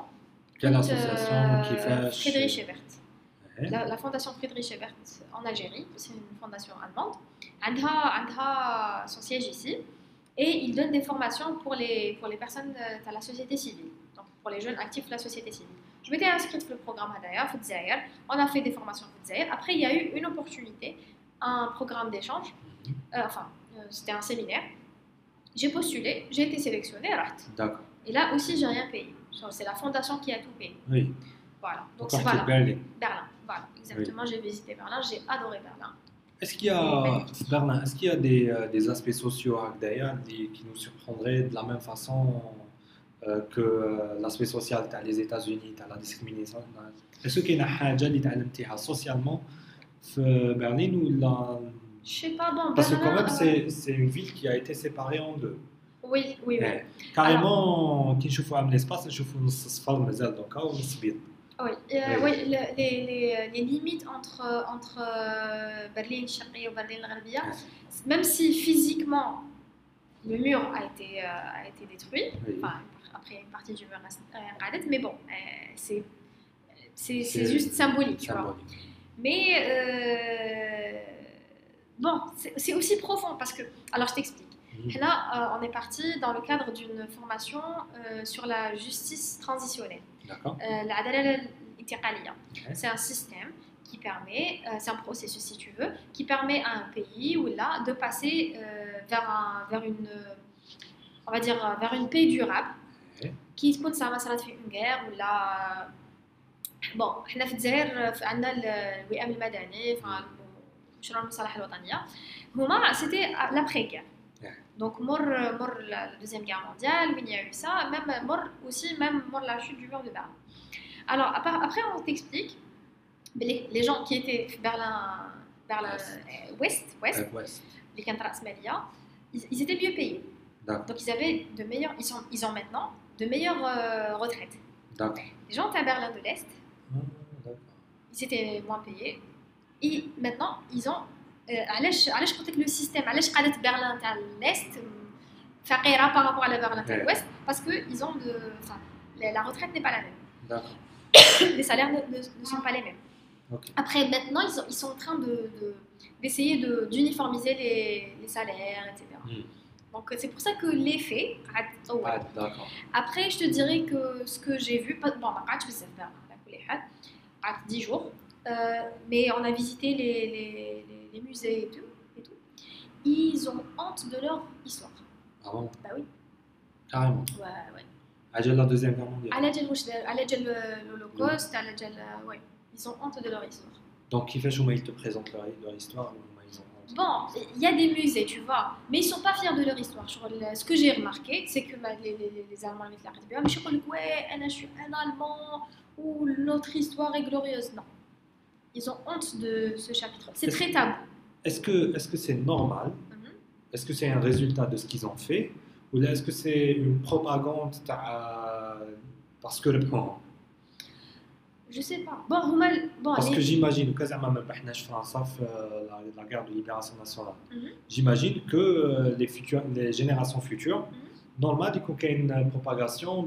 Speaker 2: Quelle association
Speaker 3: euh,
Speaker 2: qui fait.
Speaker 3: Friedrich Ebert.
Speaker 2: Ouais.
Speaker 3: La, la fondation Friedrich Ebert en Algérie, c'est une fondation allemande. Andha, Andha son siège ici. Et il donne des formations pour les, pour les personnes de, de la société civile, donc pour les jeunes actifs de la société civile. Je m'étais inscrite dans le programme Hadaya, Fudzaïr. On a fait des formations Fudzaïr. Après, il y a eu une opportunité, un programme d'échange. Euh, enfin, euh, c'était un séminaire. J'ai postulé, j'ai été sélectionnée, raht.
Speaker 2: D'accord.
Speaker 3: et là aussi, j'ai rien payé. C'est la fondation qui a tout payé.
Speaker 2: Oui.
Speaker 3: Voilà. Donc c'est
Speaker 2: Berlin.
Speaker 3: Berlin. Voilà, exactement. J'ai visité Berlin, j'ai adoré Berlin.
Speaker 2: Est-ce qu'il y a, Berlin, est-ce qu'il y a des, euh, aspects sociaux à Agdaya qui nous surprendraient de la même façon euh, que euh, l'aspect social? Dans les États-Unis, dans la discrimination Est-ce qu'il y a des choses socialement? Berlin ou la...
Speaker 3: Je sais pas, bon,
Speaker 2: Parce que quand même, c'est une ville qui a été séparée en deux.
Speaker 3: Oui, oui, oui.
Speaker 2: كاريمون كي نشوفوا عامل اسباس نشوفوا نص صفر مازال دوكا ونص بيض
Speaker 3: Oui, euh, oui, le- les, les, les limites entre, entre euh, Berlin Sharqi et Berlin Gharbia, même si physiquement le mur a été, euh, a été détruit,
Speaker 2: Oui.
Speaker 3: enfin, après une partie du mur reste euh, radet, mais bon, euh, c'est c'est
Speaker 2: C'est
Speaker 3: c'est juste symbolique, tu vois.
Speaker 2: symbolique.
Speaker 3: Mais euh, bon, c'est c'est aussi profond parce que, alors je t'explique.
Speaker 2: Et
Speaker 3: là, euh, on est parti dans le cadre d'une formation euh, sur la justice transitionnelle.
Speaker 2: D'accord.
Speaker 3: Euh, c'est un système qui permet, euh, c'est un processus si tu veux, qui permet à un pays ou là de passer euh, vers, un, vers une, on va dire, vers une paix durable. Qui se compte ça, fait une guerre ou là. Bon, on a fait le C'était
Speaker 2: l'après-guerre.
Speaker 3: Donc, mort, euh, mort la Deuxième Guerre mondiale, il y a eu ça, même euh, mort aussi, même mort la chute du mur de Berlin. Alors, après, on t'explique, les, les, gens qui étaient Berlin, Berlin Ouest,
Speaker 2: euh, Ouest,
Speaker 3: les Kantrasmelia, ils, ils étaient mieux payés. Donc, ils avaient de meilleurs, ils, sont, ils ont maintenant de meilleures retraites. Les gens étaient à Berlin de l'Est,
Speaker 2: ah,
Speaker 3: ils étaient moins payés, et maintenant, ils ont علاش علاش قلت لك لو سيستيم علاش قعدت برلين تاع l'Est فقيره par rapport à la Berlin تاع
Speaker 2: Ouais.
Speaker 3: l'Ouest parce que ils ont de enfin la la retraite n'est pas la même
Speaker 2: D'accord.
Speaker 3: les salaires ne, ne- ne sont pas les mêmes
Speaker 2: Ok.
Speaker 3: après maintenant ils, sont- ils sont en train de de- d'essayer de, d'uniformiser les, les salaires etc
Speaker 2: Hmm.
Speaker 3: donc c'est pour ça que l'effet قعد تطول.
Speaker 2: Ah, d'accord.
Speaker 3: Après, je te dirais que ce que j'ai vu, pas- bon, ما قعدتش بزاف بقى على كل حال قعدت 10 jours, euh, mais on a visité les, les, les, les musées et tout, et tout, ils ont honte de leur histoire.
Speaker 2: Ah bon?
Speaker 3: Bah oui.
Speaker 2: Carrément.
Speaker 3: Ouais, ouais.
Speaker 2: À la Deuxième Guerre mondiale.
Speaker 3: À l'Holocauste, à la ouais. Ils ont honte de leur histoire.
Speaker 2: Donc, qui fait ils te présentent leur, leur histoire ils ont honte?
Speaker 3: Bon, il y a des musées, tu vois, mais ils ne sont pas fiers de leur histoire. ce que j'ai remarqué, c'est que les, les, les Allemands, ils disent, ouais, je suis un Allemand, ou notre histoire est glorieuse. Non. Ils ont honte de ce chapitre. C'est -ce très tabou.
Speaker 2: Est-ce que est-ce que c'est normal.
Speaker 3: Mm-hmm.
Speaker 2: Est-ce que c'est un résultat de ce qu'ils ont fait ou est-ce que c'est une propagande parce que le prend
Speaker 3: je sais pas. Bon, bon,
Speaker 2: Parce que j'imagine, que euh, la guerre de libération nationale,
Speaker 3: mm-hmm.
Speaker 2: j'imagine que euh, les, générations futures. Mm-hmm normal, il y a une euh, propagation,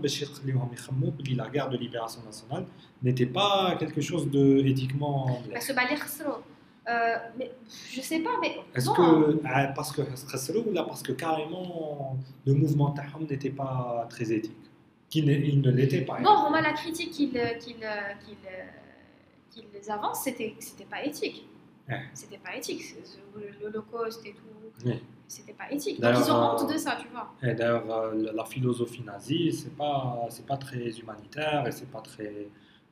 Speaker 2: la guerre de libération nationale n'était pas quelque chose de éthiquement.
Speaker 3: Parce que euh, mais je sais pas, mais.
Speaker 2: Est-ce que hein. ah, parce que ou là parce que carrément le mouvement Taham n'était pas très éthique? Qu'il ne, Il ne l'était pas.
Speaker 3: Non, on la critique qu'ils euh, qu euh, qu qu avancent, c'était pas éthique.
Speaker 2: Ouais.
Speaker 3: C'était pas éthique, l'Holocauste et tout c'était pas éthique. Ils ont honte de ça, tu vois.
Speaker 2: Et d'ailleurs, euh, la philosophie nazie, c'est pas, c'est pas très humanitaire et c'est pas très.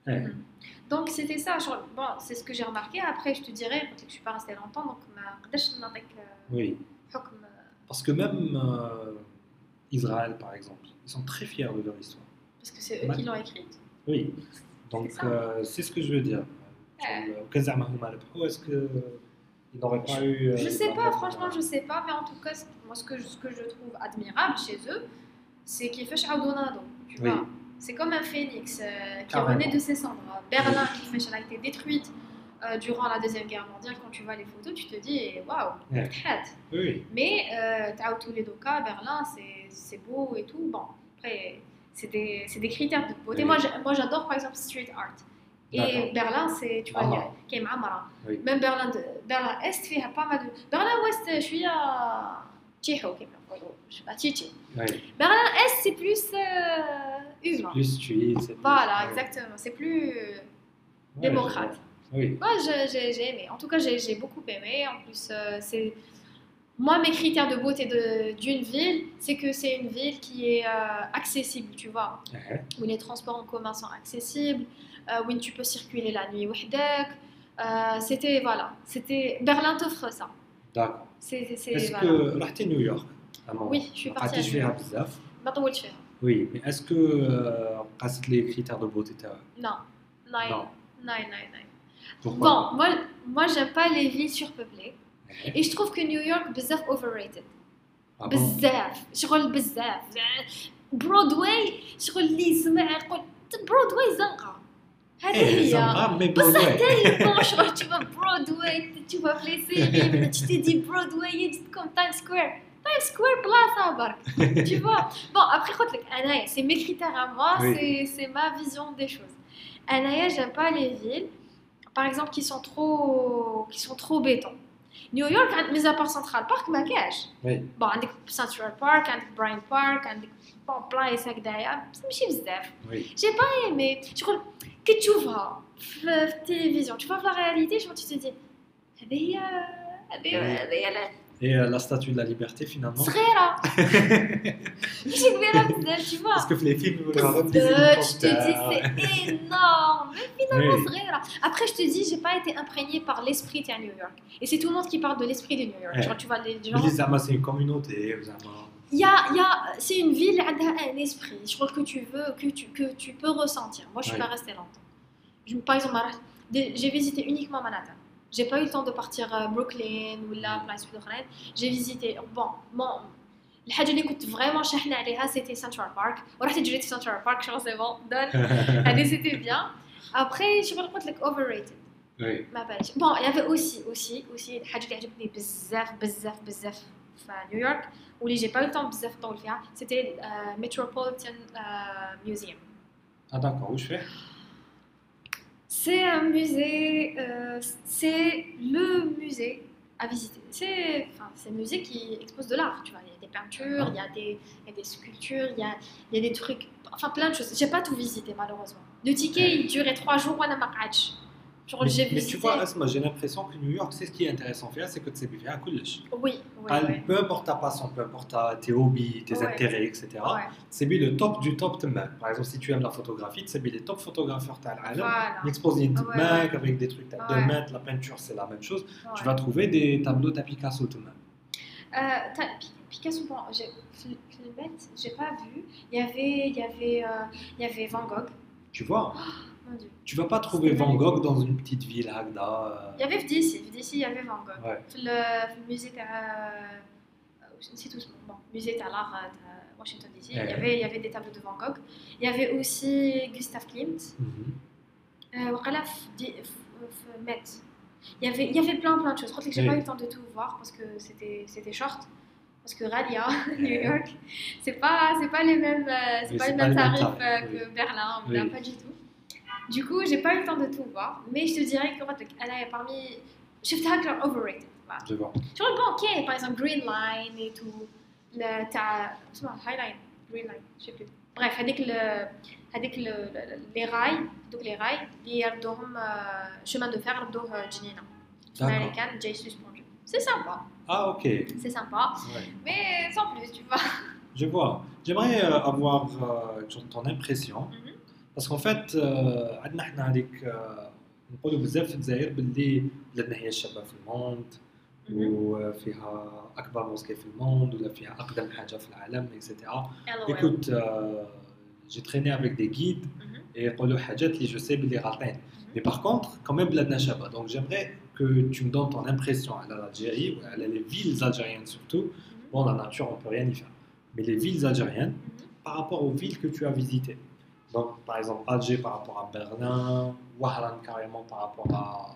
Speaker 2: Eh.
Speaker 3: Mhm. Donc c'était ça. Bon, c'est ce que j'ai remarqué. Après, je te dirais, peut-être que je suis pas restée longtemps, donc ma euh,
Speaker 2: Oui.
Speaker 3: Euh,
Speaker 2: parce que même Israël, par exemple, ils sont très fiers de leur histoire.
Speaker 3: Parce que c'est eux qui l'ont écrite.
Speaker 2: Oui. Donc
Speaker 3: c'est
Speaker 2: ce que je veux dire.
Speaker 3: Ouais.
Speaker 2: Est-ce que Eu. euh,
Speaker 3: Je sais pas, franchement, je sais pas, mais en tout cas, moi, ce que je, ce que je trouve admirable chez eux, c'est qu'ils font Audonado, tu
Speaker 2: Oui.
Speaker 3: vois. C'est comme un phénix euh, qui renaît de ses cendres. Berlin, qui fait, a été détruite euh, durant la Deuxième Guerre mondiale. Quand tu vois les photos, tu te dis, waouh,
Speaker 2: Ouais.
Speaker 3: hâte.
Speaker 2: Oui.
Speaker 3: Mais, euh, tous les deux cas, Berlin, c'est- beau et tout. Bon, après, c'est des, critères de beauté.
Speaker 2: Oui.
Speaker 3: Moi, j'adore, par exemple, street art. Et Berlin, c'est, tu vois, qui est Amara. Même Berlin, Berlin Est, il y a pas mal de. Berlin Ouest, je suis à. Tchého, je sais pas,
Speaker 2: Tchétché.
Speaker 3: Berlin Est, c'est plus. Euh,
Speaker 2: plus suisse.
Speaker 3: Voilà, exactement. C'est plus euh, démocrate.
Speaker 2: Oui.
Speaker 3: Moi, j'ai aimé. En tout cas, j'ai beaucoup aimé. En plus, euh, c'est. Moi, mes critères de beauté d'une ville, c'est que c'est une ville qui est euh, accessible, tu vois,
Speaker 2: uh
Speaker 3: où les transports en commun sont accessibles, où tu peux circuler la nuit. وحدك. Euh, c'était, voilà. C'était. Berlin t'offre ça.
Speaker 2: D'accord.
Speaker 3: C'est. c'est-
Speaker 2: Est-ce
Speaker 3: voilà.
Speaker 2: que رحتي نيويورك à un moment
Speaker 3: Oui, je suis
Speaker 2: ما
Speaker 3: partie à
Speaker 2: قعدتيش
Speaker 3: New
Speaker 2: فيها
Speaker 3: York.
Speaker 2: بزاف
Speaker 3: ما طولتش فيها.
Speaker 2: Oui, mais est-ce que euh, قاست les critères de beauté تاعك
Speaker 3: Non. Non,
Speaker 2: Non.
Speaker 3: non, non, non.
Speaker 2: Pourquoi
Speaker 3: Bon, moi, moi j'aime pas les villes surpeuplées.
Speaker 2: Ouais.
Speaker 3: Et je trouve que New York بزاف overrated.
Speaker 2: Ah bon
Speaker 3: بزاف شغل بزاف برودواي شغل اللي يسمع يقول برودواي زنقه هذه
Speaker 2: ايه
Speaker 3: هي
Speaker 2: سامبا مي
Speaker 3: بصح
Speaker 2: برودواي
Speaker 3: تالي شغل tu vas برودواي tu vas في لي سيري tu te dis برودواي جست كوم تايم سكوير تايم سكوير بلاصه برك tu vois bon après قلت لك انايا c'est mes critères à moi
Speaker 2: Oui.
Speaker 3: c'est c'est ma vision des choses انايا j'aime pas les villes par exemple qui sont trop qui sont trop béton نيويورك عند ميزا بار سنترال بارك ما كاش
Speaker 2: وي
Speaker 3: بون عندك سنترال بارك عندك براين بارك عندك بون بلايص هكذايا بس ماشي بزاف
Speaker 2: وي
Speaker 3: j'ai pas aimé شغل كي تشوفها في في التلفزيون تشوفها في لا رياليتي شغل tu te dis هذه هي هذه هذه هي لا-
Speaker 2: et euh, la statue de la liberté finalement.
Speaker 3: tu vois.
Speaker 2: Parce que les films,
Speaker 3: vous Tu te dis, c'est ah énorme. Mais finalement,
Speaker 2: oui.
Speaker 3: Après, je te dis, j'ai pas été imprégné par l'esprit de New York. Et c'est tout le monde qui parle de l'esprit de New York.
Speaker 2: Ouais.
Speaker 3: Genre, tu vois, les gens.
Speaker 2: Ah, c'est une communauté, ah,
Speaker 3: il y a, a c'est une ville un esprit je crois que tu veux que tu, que tu peux ressentir moi je suis pas restée longtemps je, par exemple j'ai visité uniquement Manhattan J'ai pas eu le temps de partir à Brooklyn ou la place Florent. J'ai visité, bon, bon, الحاجة اللي كنت vraiment شاحنة عليها c'était Central Park ورحت جريت في Central Park شغل c'est bon done هذه c'était bien après je قلت لك overrated
Speaker 2: Oui.
Speaker 3: ما باليش بون il y avait aussi aussi aussi الحاجة اللي عجبتني بزاف بزاف بزاف في نيويورك واللي جي با eu le temps بزاف نطول فيها c'était euh, Metropolitan euh, Museum
Speaker 2: Ah, d'accord.
Speaker 3: C'est un musée, euh, c'est le musée à visiter. C'est enfin, un musée qui expose de l'art, tu vois. Il y a des peintures, il y a des, il y a des sculptures, il y a, il y a, des trucs, enfin plein de choses. J'ai pas tout visité malheureusement. Le ticket, il durait trois jours à la Marrakech
Speaker 2: mais, tu vois, Asma, j'ai l'impression que New York, c'est ce qui est intéressant à faire, c'est que tu sais bien à
Speaker 3: oui oui,
Speaker 2: Ah. Peu importe ta passion, peu importe tes hobbies, tes intérêts, etc.
Speaker 3: Ouais,
Speaker 2: C'est bien le top du top de même. Par exemple, si tu aimes la photographie, c'est bien les top photographeurs de
Speaker 3: voilà.
Speaker 2: L'exposer une
Speaker 3: Ouais,
Speaker 2: Mac avec des trucs à 2
Speaker 3: Ouais.
Speaker 2: mètres, la peinture, c'est la même chose. Tu vas trouver des tableaux de Picasso de même.
Speaker 3: Euh, Pi- Picasso, bon, j'ai- pas vu. Il y avait, il y avait, euh, il y avait Van Gogh.
Speaker 2: Tu vois? Tu vas pas trouver Van Gogh dans une petite ville, Agda.
Speaker 3: Il y avait Vdici, il y avait Van Gogh. Le, musée euh, de... Bon, musée de l'art euh, de Washington DC, il, y
Speaker 2: eh
Speaker 3: avait, il y avait des tableaux de Van Gogh. Il y avait aussi Gustave Klimt. Mm Il y, avait, il y avait plein plein de choses. Je crois que j'ai
Speaker 2: oui.
Speaker 3: pas eu le temps de tout voir parce que c'était short parce que Radia, New eh York, c'est pas pas les mêmes c'est pas les mêmes tarifs, que. Berlin, pas du tout. Du coup, j'ai pas eu le temps de tout voir, mais je te dirais que elle est parmi. Je suis overrated.
Speaker 2: Je vois.
Speaker 3: Je bon, ok, par exemple, Green Line et tout. T'as. Tu vois, High Line, Green Line, je sais plus. Bref, avec le. Avec le, les rails, donc les rails, ils ont euh, chemin de fer, ils ont
Speaker 2: Janina.
Speaker 3: Américaine, suspendu. C'est sympa.
Speaker 2: Ah, ok.
Speaker 3: C'est sympa.
Speaker 2: Ouais.
Speaker 3: Mais sans plus, tu vois.
Speaker 2: Je vois. J'aimerais euh, avoir euh, ton impression.
Speaker 3: Mm
Speaker 2: -hmm qu'en fait آه، عندنا احنا هذيك آه، نقولوا بزاف في الجزائر باللي بلادنا هي الشابه في الموند وفيها اكبر موسكي في الموند ولا فيها اقدم حاجه في العالم اكسيتيرا
Speaker 3: LOL.
Speaker 2: écoute جي تريني avec des guides
Speaker 3: Mhm.
Speaker 2: يقولوا حاجات اللي جو سي باللي غالطين Mais par contre, quand même, بلادنا شابه. Donc j'aimerais que tu me donnes ton impression à l'Algérie, ou à les villes algériennes surtout. Bon, la nature, on peut rien y faire. Mais les villes algériennes,
Speaker 3: Mhm.
Speaker 2: par rapport aux villes que tu as visitées. donc, par exemple, Alger par rapport à Berlin, Wahran carrément par rapport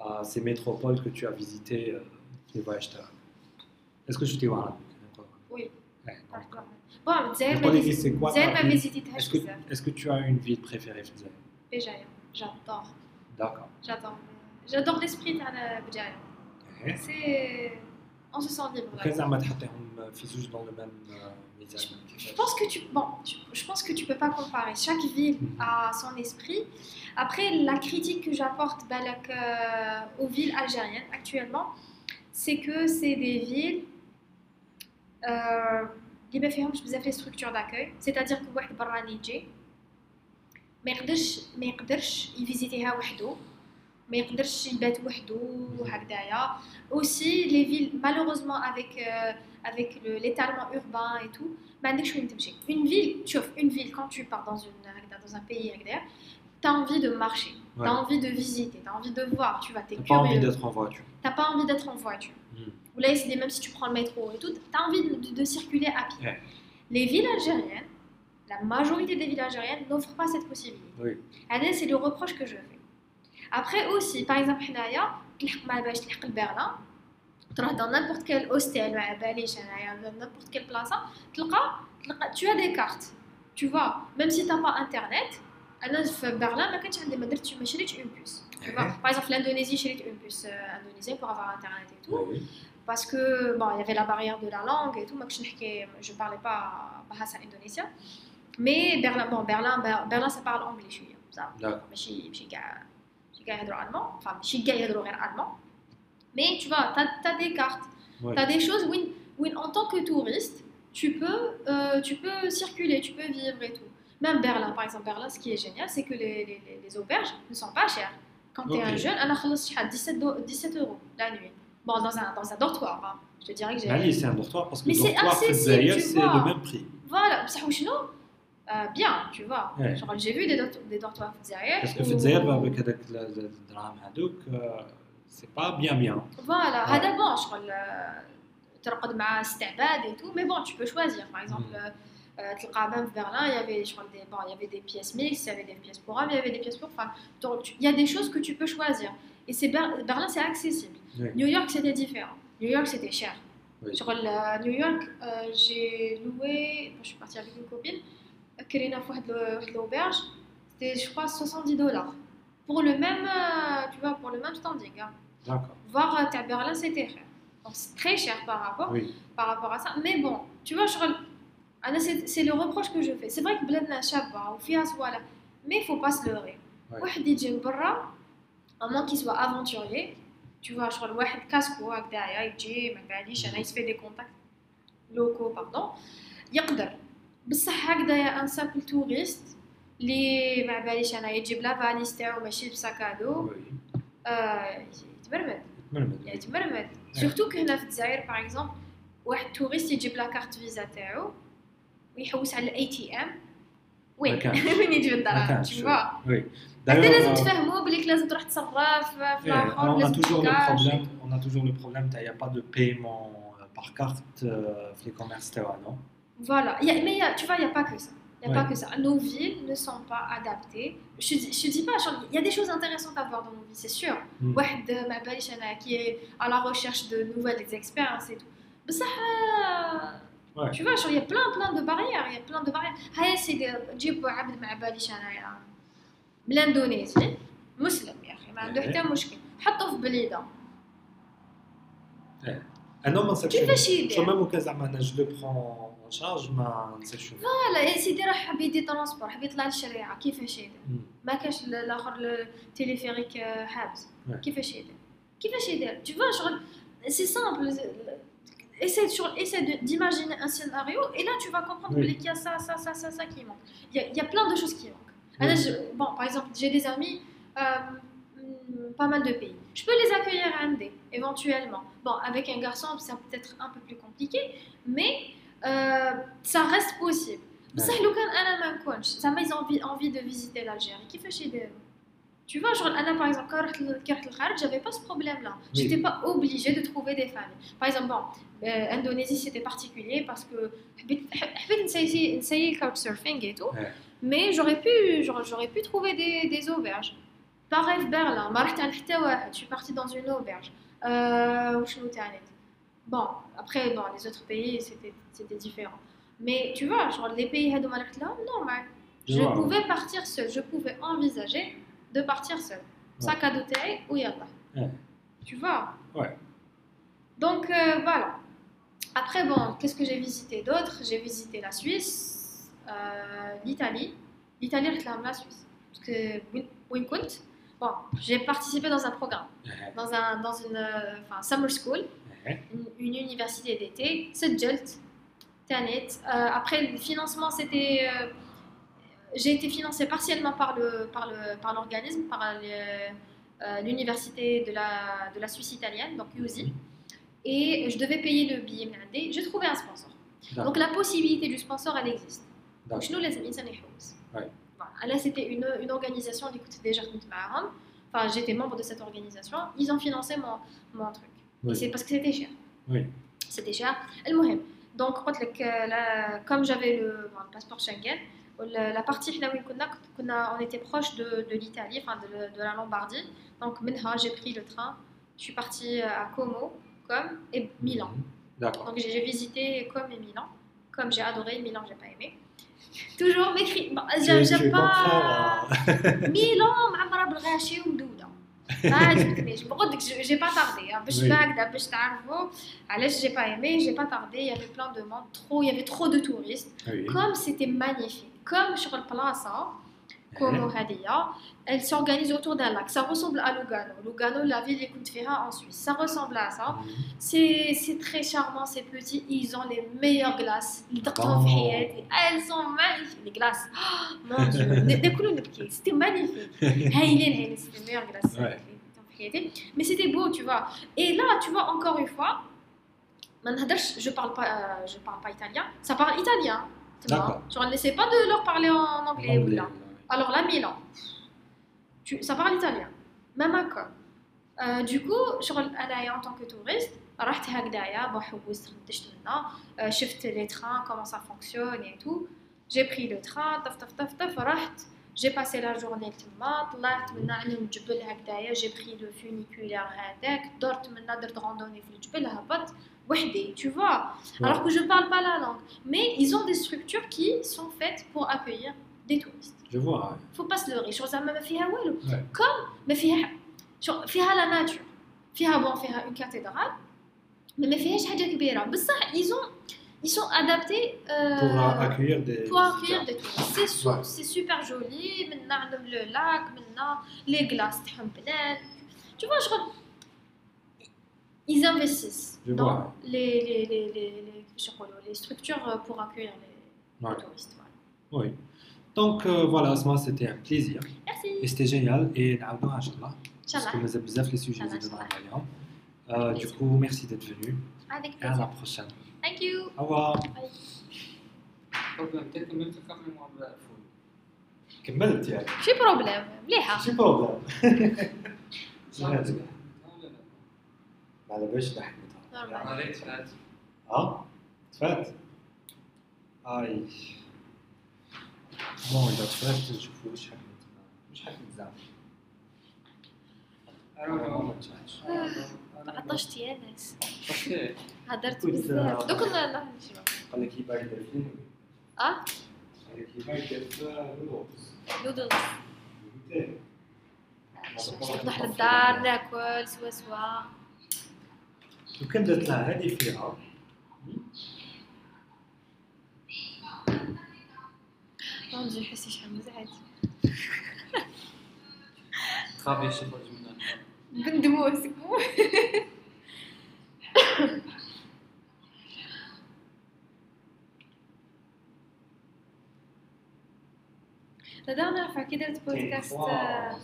Speaker 2: à, ces métropoles que tu as visitées, euh, les voyages Est-ce que tu t'es Wahran?
Speaker 3: Oui.
Speaker 2: Ouais,
Speaker 3: bon,
Speaker 2: c'est quoi Est-ce que, est que tu as une ville préférée
Speaker 3: Béjaïa, j'adore.
Speaker 2: D'accord.
Speaker 3: J'adore. J'adore l'esprit de Béjaïa. C'est. On se sent libre.
Speaker 2: Après, زعما تحطيهم في زوج dans le même euh, ميزان
Speaker 3: Je pense que tu, bon, je, je pense que tu peux pas comparer. Chaque ville
Speaker 2: Mhm.
Speaker 3: a son esprit. Après, la critique que j'apporte balak, euh, aux villes algériennes actuellement, c'est que c'est des villes euh, اللي ما فيهمش بزاف لي structures d'accueil. C'est-à-dire que واحد براني يجي ما يقدرش ما يقدرش يفيزيتيها وحده ما يقدرش يبات وحده وهكذايا aussi les villes malheureusement avec euh, avec le- l'étalement urbain et tout ما عندكش وين تمشي une ville شوف une ville quand tu pars dans une هكذا dans un pays هكذا t'as envie de marcher
Speaker 2: Ouais.
Speaker 3: t'as envie de visiter t'as envie de voir tu vas t'es
Speaker 2: T'as pas envie
Speaker 3: curieux
Speaker 2: d'être en voiture.
Speaker 3: t'as pas envie d'être en voiture
Speaker 2: Mm.
Speaker 3: ou là c'est même si tu prends le métro et tout t'as envie de, de- de circuler à pied
Speaker 2: Ouais.
Speaker 3: les villes algériennes La majorité des villes algériennes n'offrent pas cette possibilité.
Speaker 2: Oui.
Speaker 3: Allez, c'est le reproche que je fais. Après aussi, par exemple, حنايا تلحق ما باش تلحق لبرلين تروح dans n'importe quel hostel ما باليش انايا dans n'importe quelle place تلقى تلقى tu as des cartes tu vois même si t'as pas internet انا في برلين ما كانش عندي ما درتش ما شريتش une puce tu vois par exemple l'Indonésie شريت une puce euh, indonésienne pour avoir internet et tout
Speaker 2: Oui.
Speaker 3: parce que bon il y avait la barrière de la langue et tout moi je نحكي je parlais pas bahasa indonésien mais Berlin bon Berlin Berlin ça parle anglais شويه ça
Speaker 2: D'accord.
Speaker 3: ماشي ماشي كاع ماشي كاع يهضروا allemand enfin ماشي كاع يهضروا غير allemand mais tu vois t'as as des cartes
Speaker 2: Oui.
Speaker 3: t'as des choses où, où en tant que touriste tu peux euh, tu peux circuler tu peux vivre et tout même Berlin par exemple Berlin ce qui est génial c'est que les, les, les- les auberges ne sont pas chères quand tu es un
Speaker 2: Ok.
Speaker 3: jeune انا خلصت شحال 17 دو- 17 euros la nuit bon dans un dans un dortoir hein. je te dirais que j'ai
Speaker 2: Ali, c'est un dortoir parce que
Speaker 3: Mais
Speaker 2: le
Speaker 3: c'est
Speaker 2: dortoir في
Speaker 3: accessible,
Speaker 2: الجزائر
Speaker 3: tu
Speaker 2: c'est
Speaker 3: vois.
Speaker 2: le même prix.
Speaker 3: voilà بصح وشنو euh, bien tu vois
Speaker 2: Ouais.
Speaker 3: Genre, j'ai vu des, dort- des dortoirs في الجزائر
Speaker 2: Parce que في
Speaker 3: où-
Speaker 2: الجزائر avec هذاك الدراهم هذوك euh, c'est pas bien bien.
Speaker 3: Voilà,
Speaker 2: Ouais.
Speaker 3: هذا bon شغل آه، ترقد مع استعباد et tout, mais bon, tu peux choisir. Par exemple,
Speaker 2: Mm.
Speaker 3: euh, euh, تلقى même في Berlin, il y avait, je crois, des, bon, il y avait des pièces mixtes, il y avait des pièces pour hommes, il y avait des pièces pour femmes. Donc, tu- il y a des choses que tu peux choisir. Et c'est Ber- Berlin, c'est accessible.
Speaker 2: Oui.
Speaker 3: New York, c'était différent. New York, c'était cher.
Speaker 2: Oui.
Speaker 3: Sur le- New York, euh, j'ai loué, quand je suis partie avec une copine, Kerina l'auberge, c'était je crois 70 dollars. Pour le même, euh, tu vois, pour le même standing. Hein.
Speaker 2: D'accord.
Speaker 3: Voir euh, à Berlin, c'était cher. Donc c'est très cher par rapport,
Speaker 2: oui.
Speaker 3: par rapport à ça. Mais bon, tu vois, je... c'est le reproche que je fais. C'est vrai que Bledna Shabba ou Fias, voilà. Mais il ne faut pas se leurrer. Oui. Un moment qui soit aventurier, tu vois, je vois un casque ou un gars, il se fait des contacts locaux, pardon. Il y a بصح هكذايا ان سامبل توريست اللي ما باليش أنا يجيب لا فاليز تاعو ماشي بساكادو. آه يتمرمد. يعني تمرمد سورتو كهنا في الجزائر باغ اكزومبل واحد توريست يجيب لا كارت فيزا تاعو ويحوس على الاي تي ام وين. وين يجيب الدراهم. انت لازم
Speaker 2: euh,
Speaker 3: تفهموا بليك لازم تروح تصرف في الآخر
Speaker 2: on a
Speaker 3: لازم
Speaker 2: toujours le problème, on a toujours le problème, il n'y a pas de paiement euh, par carte euh, في les commerces تاعنا,
Speaker 3: Voilà, Il y a- mais il y a- tu vois, il n'y a pas que ça. Il n'y a
Speaker 2: Ouais.
Speaker 3: pas que ça. Nos villes ne sont pas adaptées. Je ne dis, je dis pas, genre, il y a des choses intéressantes à voir dans nos villes, c'est sûr.
Speaker 2: Mm.
Speaker 3: واحد ما باليش أنا qui est à la recherche de nouvelles expériences et tout. بصح آه،
Speaker 2: Ouais.
Speaker 3: tu vois, genre, il y a plein plein de barrières, il y a plein de barrières. هيا سيدي جيب عبد ما باليش أنا يا من الإندونيسي مسلم يا أخي ما عنده
Speaker 2: Ouais.
Speaker 3: حتى مشكل حطه في بليدة
Speaker 2: انا ما نسالش
Speaker 3: كيفاش
Speaker 2: شو
Speaker 3: يدير؟
Speaker 2: ميم وكان زعما انا جو لو برون ان شارج ما نسالش شنو
Speaker 3: لا يا سيدي راه حاب يدي ترونسبور حاب يطلع للشريعة كيفاش يدير؟
Speaker 2: مم.
Speaker 3: ما كاش ال- الاخر التليفيريك آه، حابس
Speaker 2: Ouais.
Speaker 3: كيفاش يدير كيفاش يدير tu vois شغل سي سامبل essaie sur essaie de- d'imaginer un scénario et là tu vas comprendre
Speaker 2: Oui.
Speaker 3: qu'il y a ça ça ça ça ça qui manque il y a, il y a plein de choses qui manquent Là, je- bon par exemple j'ai des amis euh, hmm, pas mal de pays je peux les accueillir à Ndé, éventuellement bon avec un garçon c'est peut-être un peu plus compliqué mais euh, ça reste possible بصح لو كان انا ما نكونش زعما ils ont envie, envie de visiter l'Algérie كيفاش يديروا Tu vois, genre, Anna, par exemple, quand je suis allée au j'avais pas ce problème-là.
Speaker 2: Oui.
Speaker 3: J'étais pas obligée de trouver des familles. Par exemple, bon, euh, Indonésie, c'était particulier parce que j'avais essayé le couchsurfing et tout.
Speaker 2: Ouais.
Speaker 3: Mais j'aurais pu, j'aurais j'aurais pu trouver des, des auberges. Pareil, Berlin, ما رحت عند حتى واحد. je suis partie dans une auberge. Euh, وشنو تاني؟ Bon, après, dans les autres pays, c'était différent. Mais tu vois, genre les pays là, non, mais
Speaker 2: je
Speaker 3: pouvais partir seul, je pouvais envisager de partir seul. Sac à dos ou yalla.
Speaker 2: Ouais.
Speaker 3: Tu vois?
Speaker 2: Ouais.
Speaker 3: Donc euh, voilà. Après, bon, qu'est-ce que j'ai visité d'autre? J'ai visité la Suisse, euh, l'Italie. L'Italie réclame la Suisse. Parce que, oui, compte. Bon, j'ai participé dans un programme, dans, un, dans une euh, summer school une université d'été, Sedgelt, Tanet. Euh, après, le financement, c'était. Euh, j'ai été financée partiellement par l'organisme, le, par, le, par, l'organisme, euh, l'université de la, de la Suisse italienne, donc USI. Et je devais payer le billet blindé. J'ai trouvé un sponsor. Donc la possibilité du sponsor, elle existe. Donc
Speaker 2: nous,
Speaker 3: les Là, c'était une, une organisation, d'écoute déjà Enfin, j'étais membre de cette organisation. Ils ont financé mon, mon truc. C'est parce que c'était cher.
Speaker 2: Oui.
Speaker 3: C'était cher. Le Mohem. Donc, comme j'avais le, passeport Schengen, la partie là où on était proche de, de l'Italie, enfin de, de, la Lombardie. Donc, j'ai pris le train. Je suis partie euh, à Como, comme et Milan. Donc, j'ai visité Comme et Milan. Comme j'ai adoré, Milan, j'ai pas aimé. Toujours m'écrit. Bon, j'aime pas. Milan, Amara Belgachi ou ما عجبتنيش بقول لك جي با تاردي باش
Speaker 2: Oui.
Speaker 3: هكذا باش تعرفوا علاش جي با ايمي جي با تاردي il y avait plein de monde trop il y avait trop de touristes
Speaker 2: Oui.
Speaker 3: comme c'était magnifique comme شغل بلاصه comme Hadia, elle s'organise autour d'un lac. Ça ressemble à Lugano. Lugano, la ville des en Suisse. Ça ressemble à ça.
Speaker 2: Mhm.
Speaker 3: C'est très charmant, c'est petit. Ils ont les meilleures glaces.
Speaker 2: Oh.
Speaker 3: Elles sont magnifiques, les glaces. Oh, mon Dieu, c'était magnifique. C'est les meilleures glaces. Mais c'était beau, tu vois. Et là, tu vois, encore une fois, je ne parle, pas, euh, je parle pas italien. Ça parle italien. Tu vois, ne laissais pas de leur parler en anglais.
Speaker 2: anglais. ouais.
Speaker 3: Alors là, Milan, tu, ça parle italien, même à Comme. Euh, du coup, شغل انايا en tant que touriste رحت هكذايا بحوست خدشت منا آه، شفت les trains comment ça fonctionne et tout j'ai pris le train طف طف طف طف رحت j'ai passé la journée تما طلعت منا عندهم جبل هكذايا j'ai pris le funiculaire هذاك درت منا درت راندوني في الجبل هبطت وحدي tu vois alors que je parle pas la langue mais ils ont des structures qui sont faites pour accueillir des touristes
Speaker 2: Je vois. ouais.
Speaker 3: faut pas se leurrer شغل زعما ما فيها والو
Speaker 2: Ouais.
Speaker 3: كوم ما فيها شغل فيها لا ناتور فيها بون فيها اون كاتدرال mais ما فيهاش حاجه كبيره بصح ils ont ils sont adaptés euh,
Speaker 2: Pour euh, accueillir des.
Speaker 3: pour accueillir des touristes c'est su-
Speaker 2: Ouais.
Speaker 3: c'est super joli منا عندهم لو لاك منا les glaces تاعهم بنات tu vois شغل ils investissent
Speaker 2: Je
Speaker 3: dans
Speaker 2: vois.
Speaker 3: les les les les les, كيفاش يقولوا, les structures euh, pour accueillir les, les
Speaker 2: Ouais.
Speaker 3: touristes voilà.
Speaker 2: Oui. Donc euh, voilà, Asma, c'était un plaisir.
Speaker 3: merci
Speaker 2: Et c'était génial. Et نعاودوها إن شاء الله.
Speaker 3: ان شاء
Speaker 2: Parce que
Speaker 3: الله
Speaker 2: nous avons besoin les sujets
Speaker 3: Inch'Allah,
Speaker 2: de
Speaker 3: Inch'Allah.
Speaker 2: اليوم. Euh, du coup, merci d'être venu.
Speaker 3: avec
Speaker 2: Et à
Speaker 3: plaisir
Speaker 2: la prochaine.
Speaker 3: thank you
Speaker 2: Au revoir.
Speaker 1: بروبليم تاعك كملت الكافي مع الفول
Speaker 2: كملت يعني.
Speaker 3: شي بروبليم مليحه
Speaker 2: شو بروبلم؟
Speaker 1: صح
Speaker 2: لا.
Speaker 1: تزقح. لا لا
Speaker 2: على باش ضحكت.
Speaker 3: نورمال
Speaker 1: لا ريت فات
Speaker 2: اه تفات اي بون اذا نشوفوا واش حكيت واش حكيت زعما.
Speaker 3: عطشت يا ناس
Speaker 2: كنت-
Speaker 3: بزاف دوك نروح نشرب
Speaker 2: قال لك يبان يدير فيلم
Speaker 3: آه
Speaker 2: قال لك يبان يدير فلوس
Speaker 3: نودلز نروح للدار ناكل سوا سوا
Speaker 2: لو كان درت لها هذه فيها
Speaker 3: ما يحسش حمز عادي.
Speaker 1: تخافي إيش يخرج منها
Speaker 3: بندموس هذا نرفع كي درت بودكاست آه،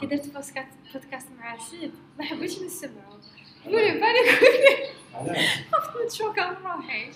Speaker 3: كي درت بودكاست بودكاست مع سيب. ما حبيتش نسمعو. قولي بالك خفت نتشوكا بروحي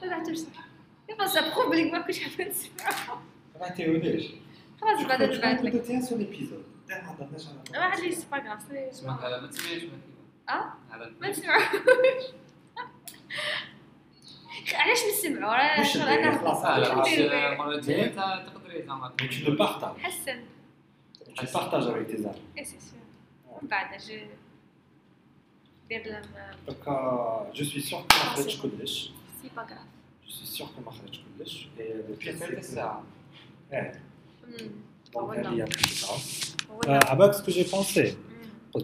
Speaker 3: طلع تمسك يبا سابخو بلي ما كنتش حابه نسمعو
Speaker 2: بعتيه ليش؟
Speaker 3: خلاص بعدا نبعث لك
Speaker 2: كنت سو ليبيزود ما
Speaker 3: ما عنديش سي با كراف
Speaker 1: ما تسمعش
Speaker 3: آه ما نسمعوش علاش نسمعو راه أنا
Speaker 2: خلاص
Speaker 1: المره تقدري زعما
Speaker 2: تو بارطاج
Speaker 3: حسن
Speaker 2: tu partages. Avec tes amis.
Speaker 3: Et c'est sûr. بعد je دير لهم
Speaker 2: دوكا جو سوي سور كو كلش
Speaker 3: c'est pas grave.
Speaker 2: Je suis sûr que Mahraj et
Speaker 1: euh,
Speaker 2: le ça.
Speaker 1: Euh,
Speaker 2: hmm. Donc, il y a plus de euh, Abac, ce que j'ai pensé. Hmm.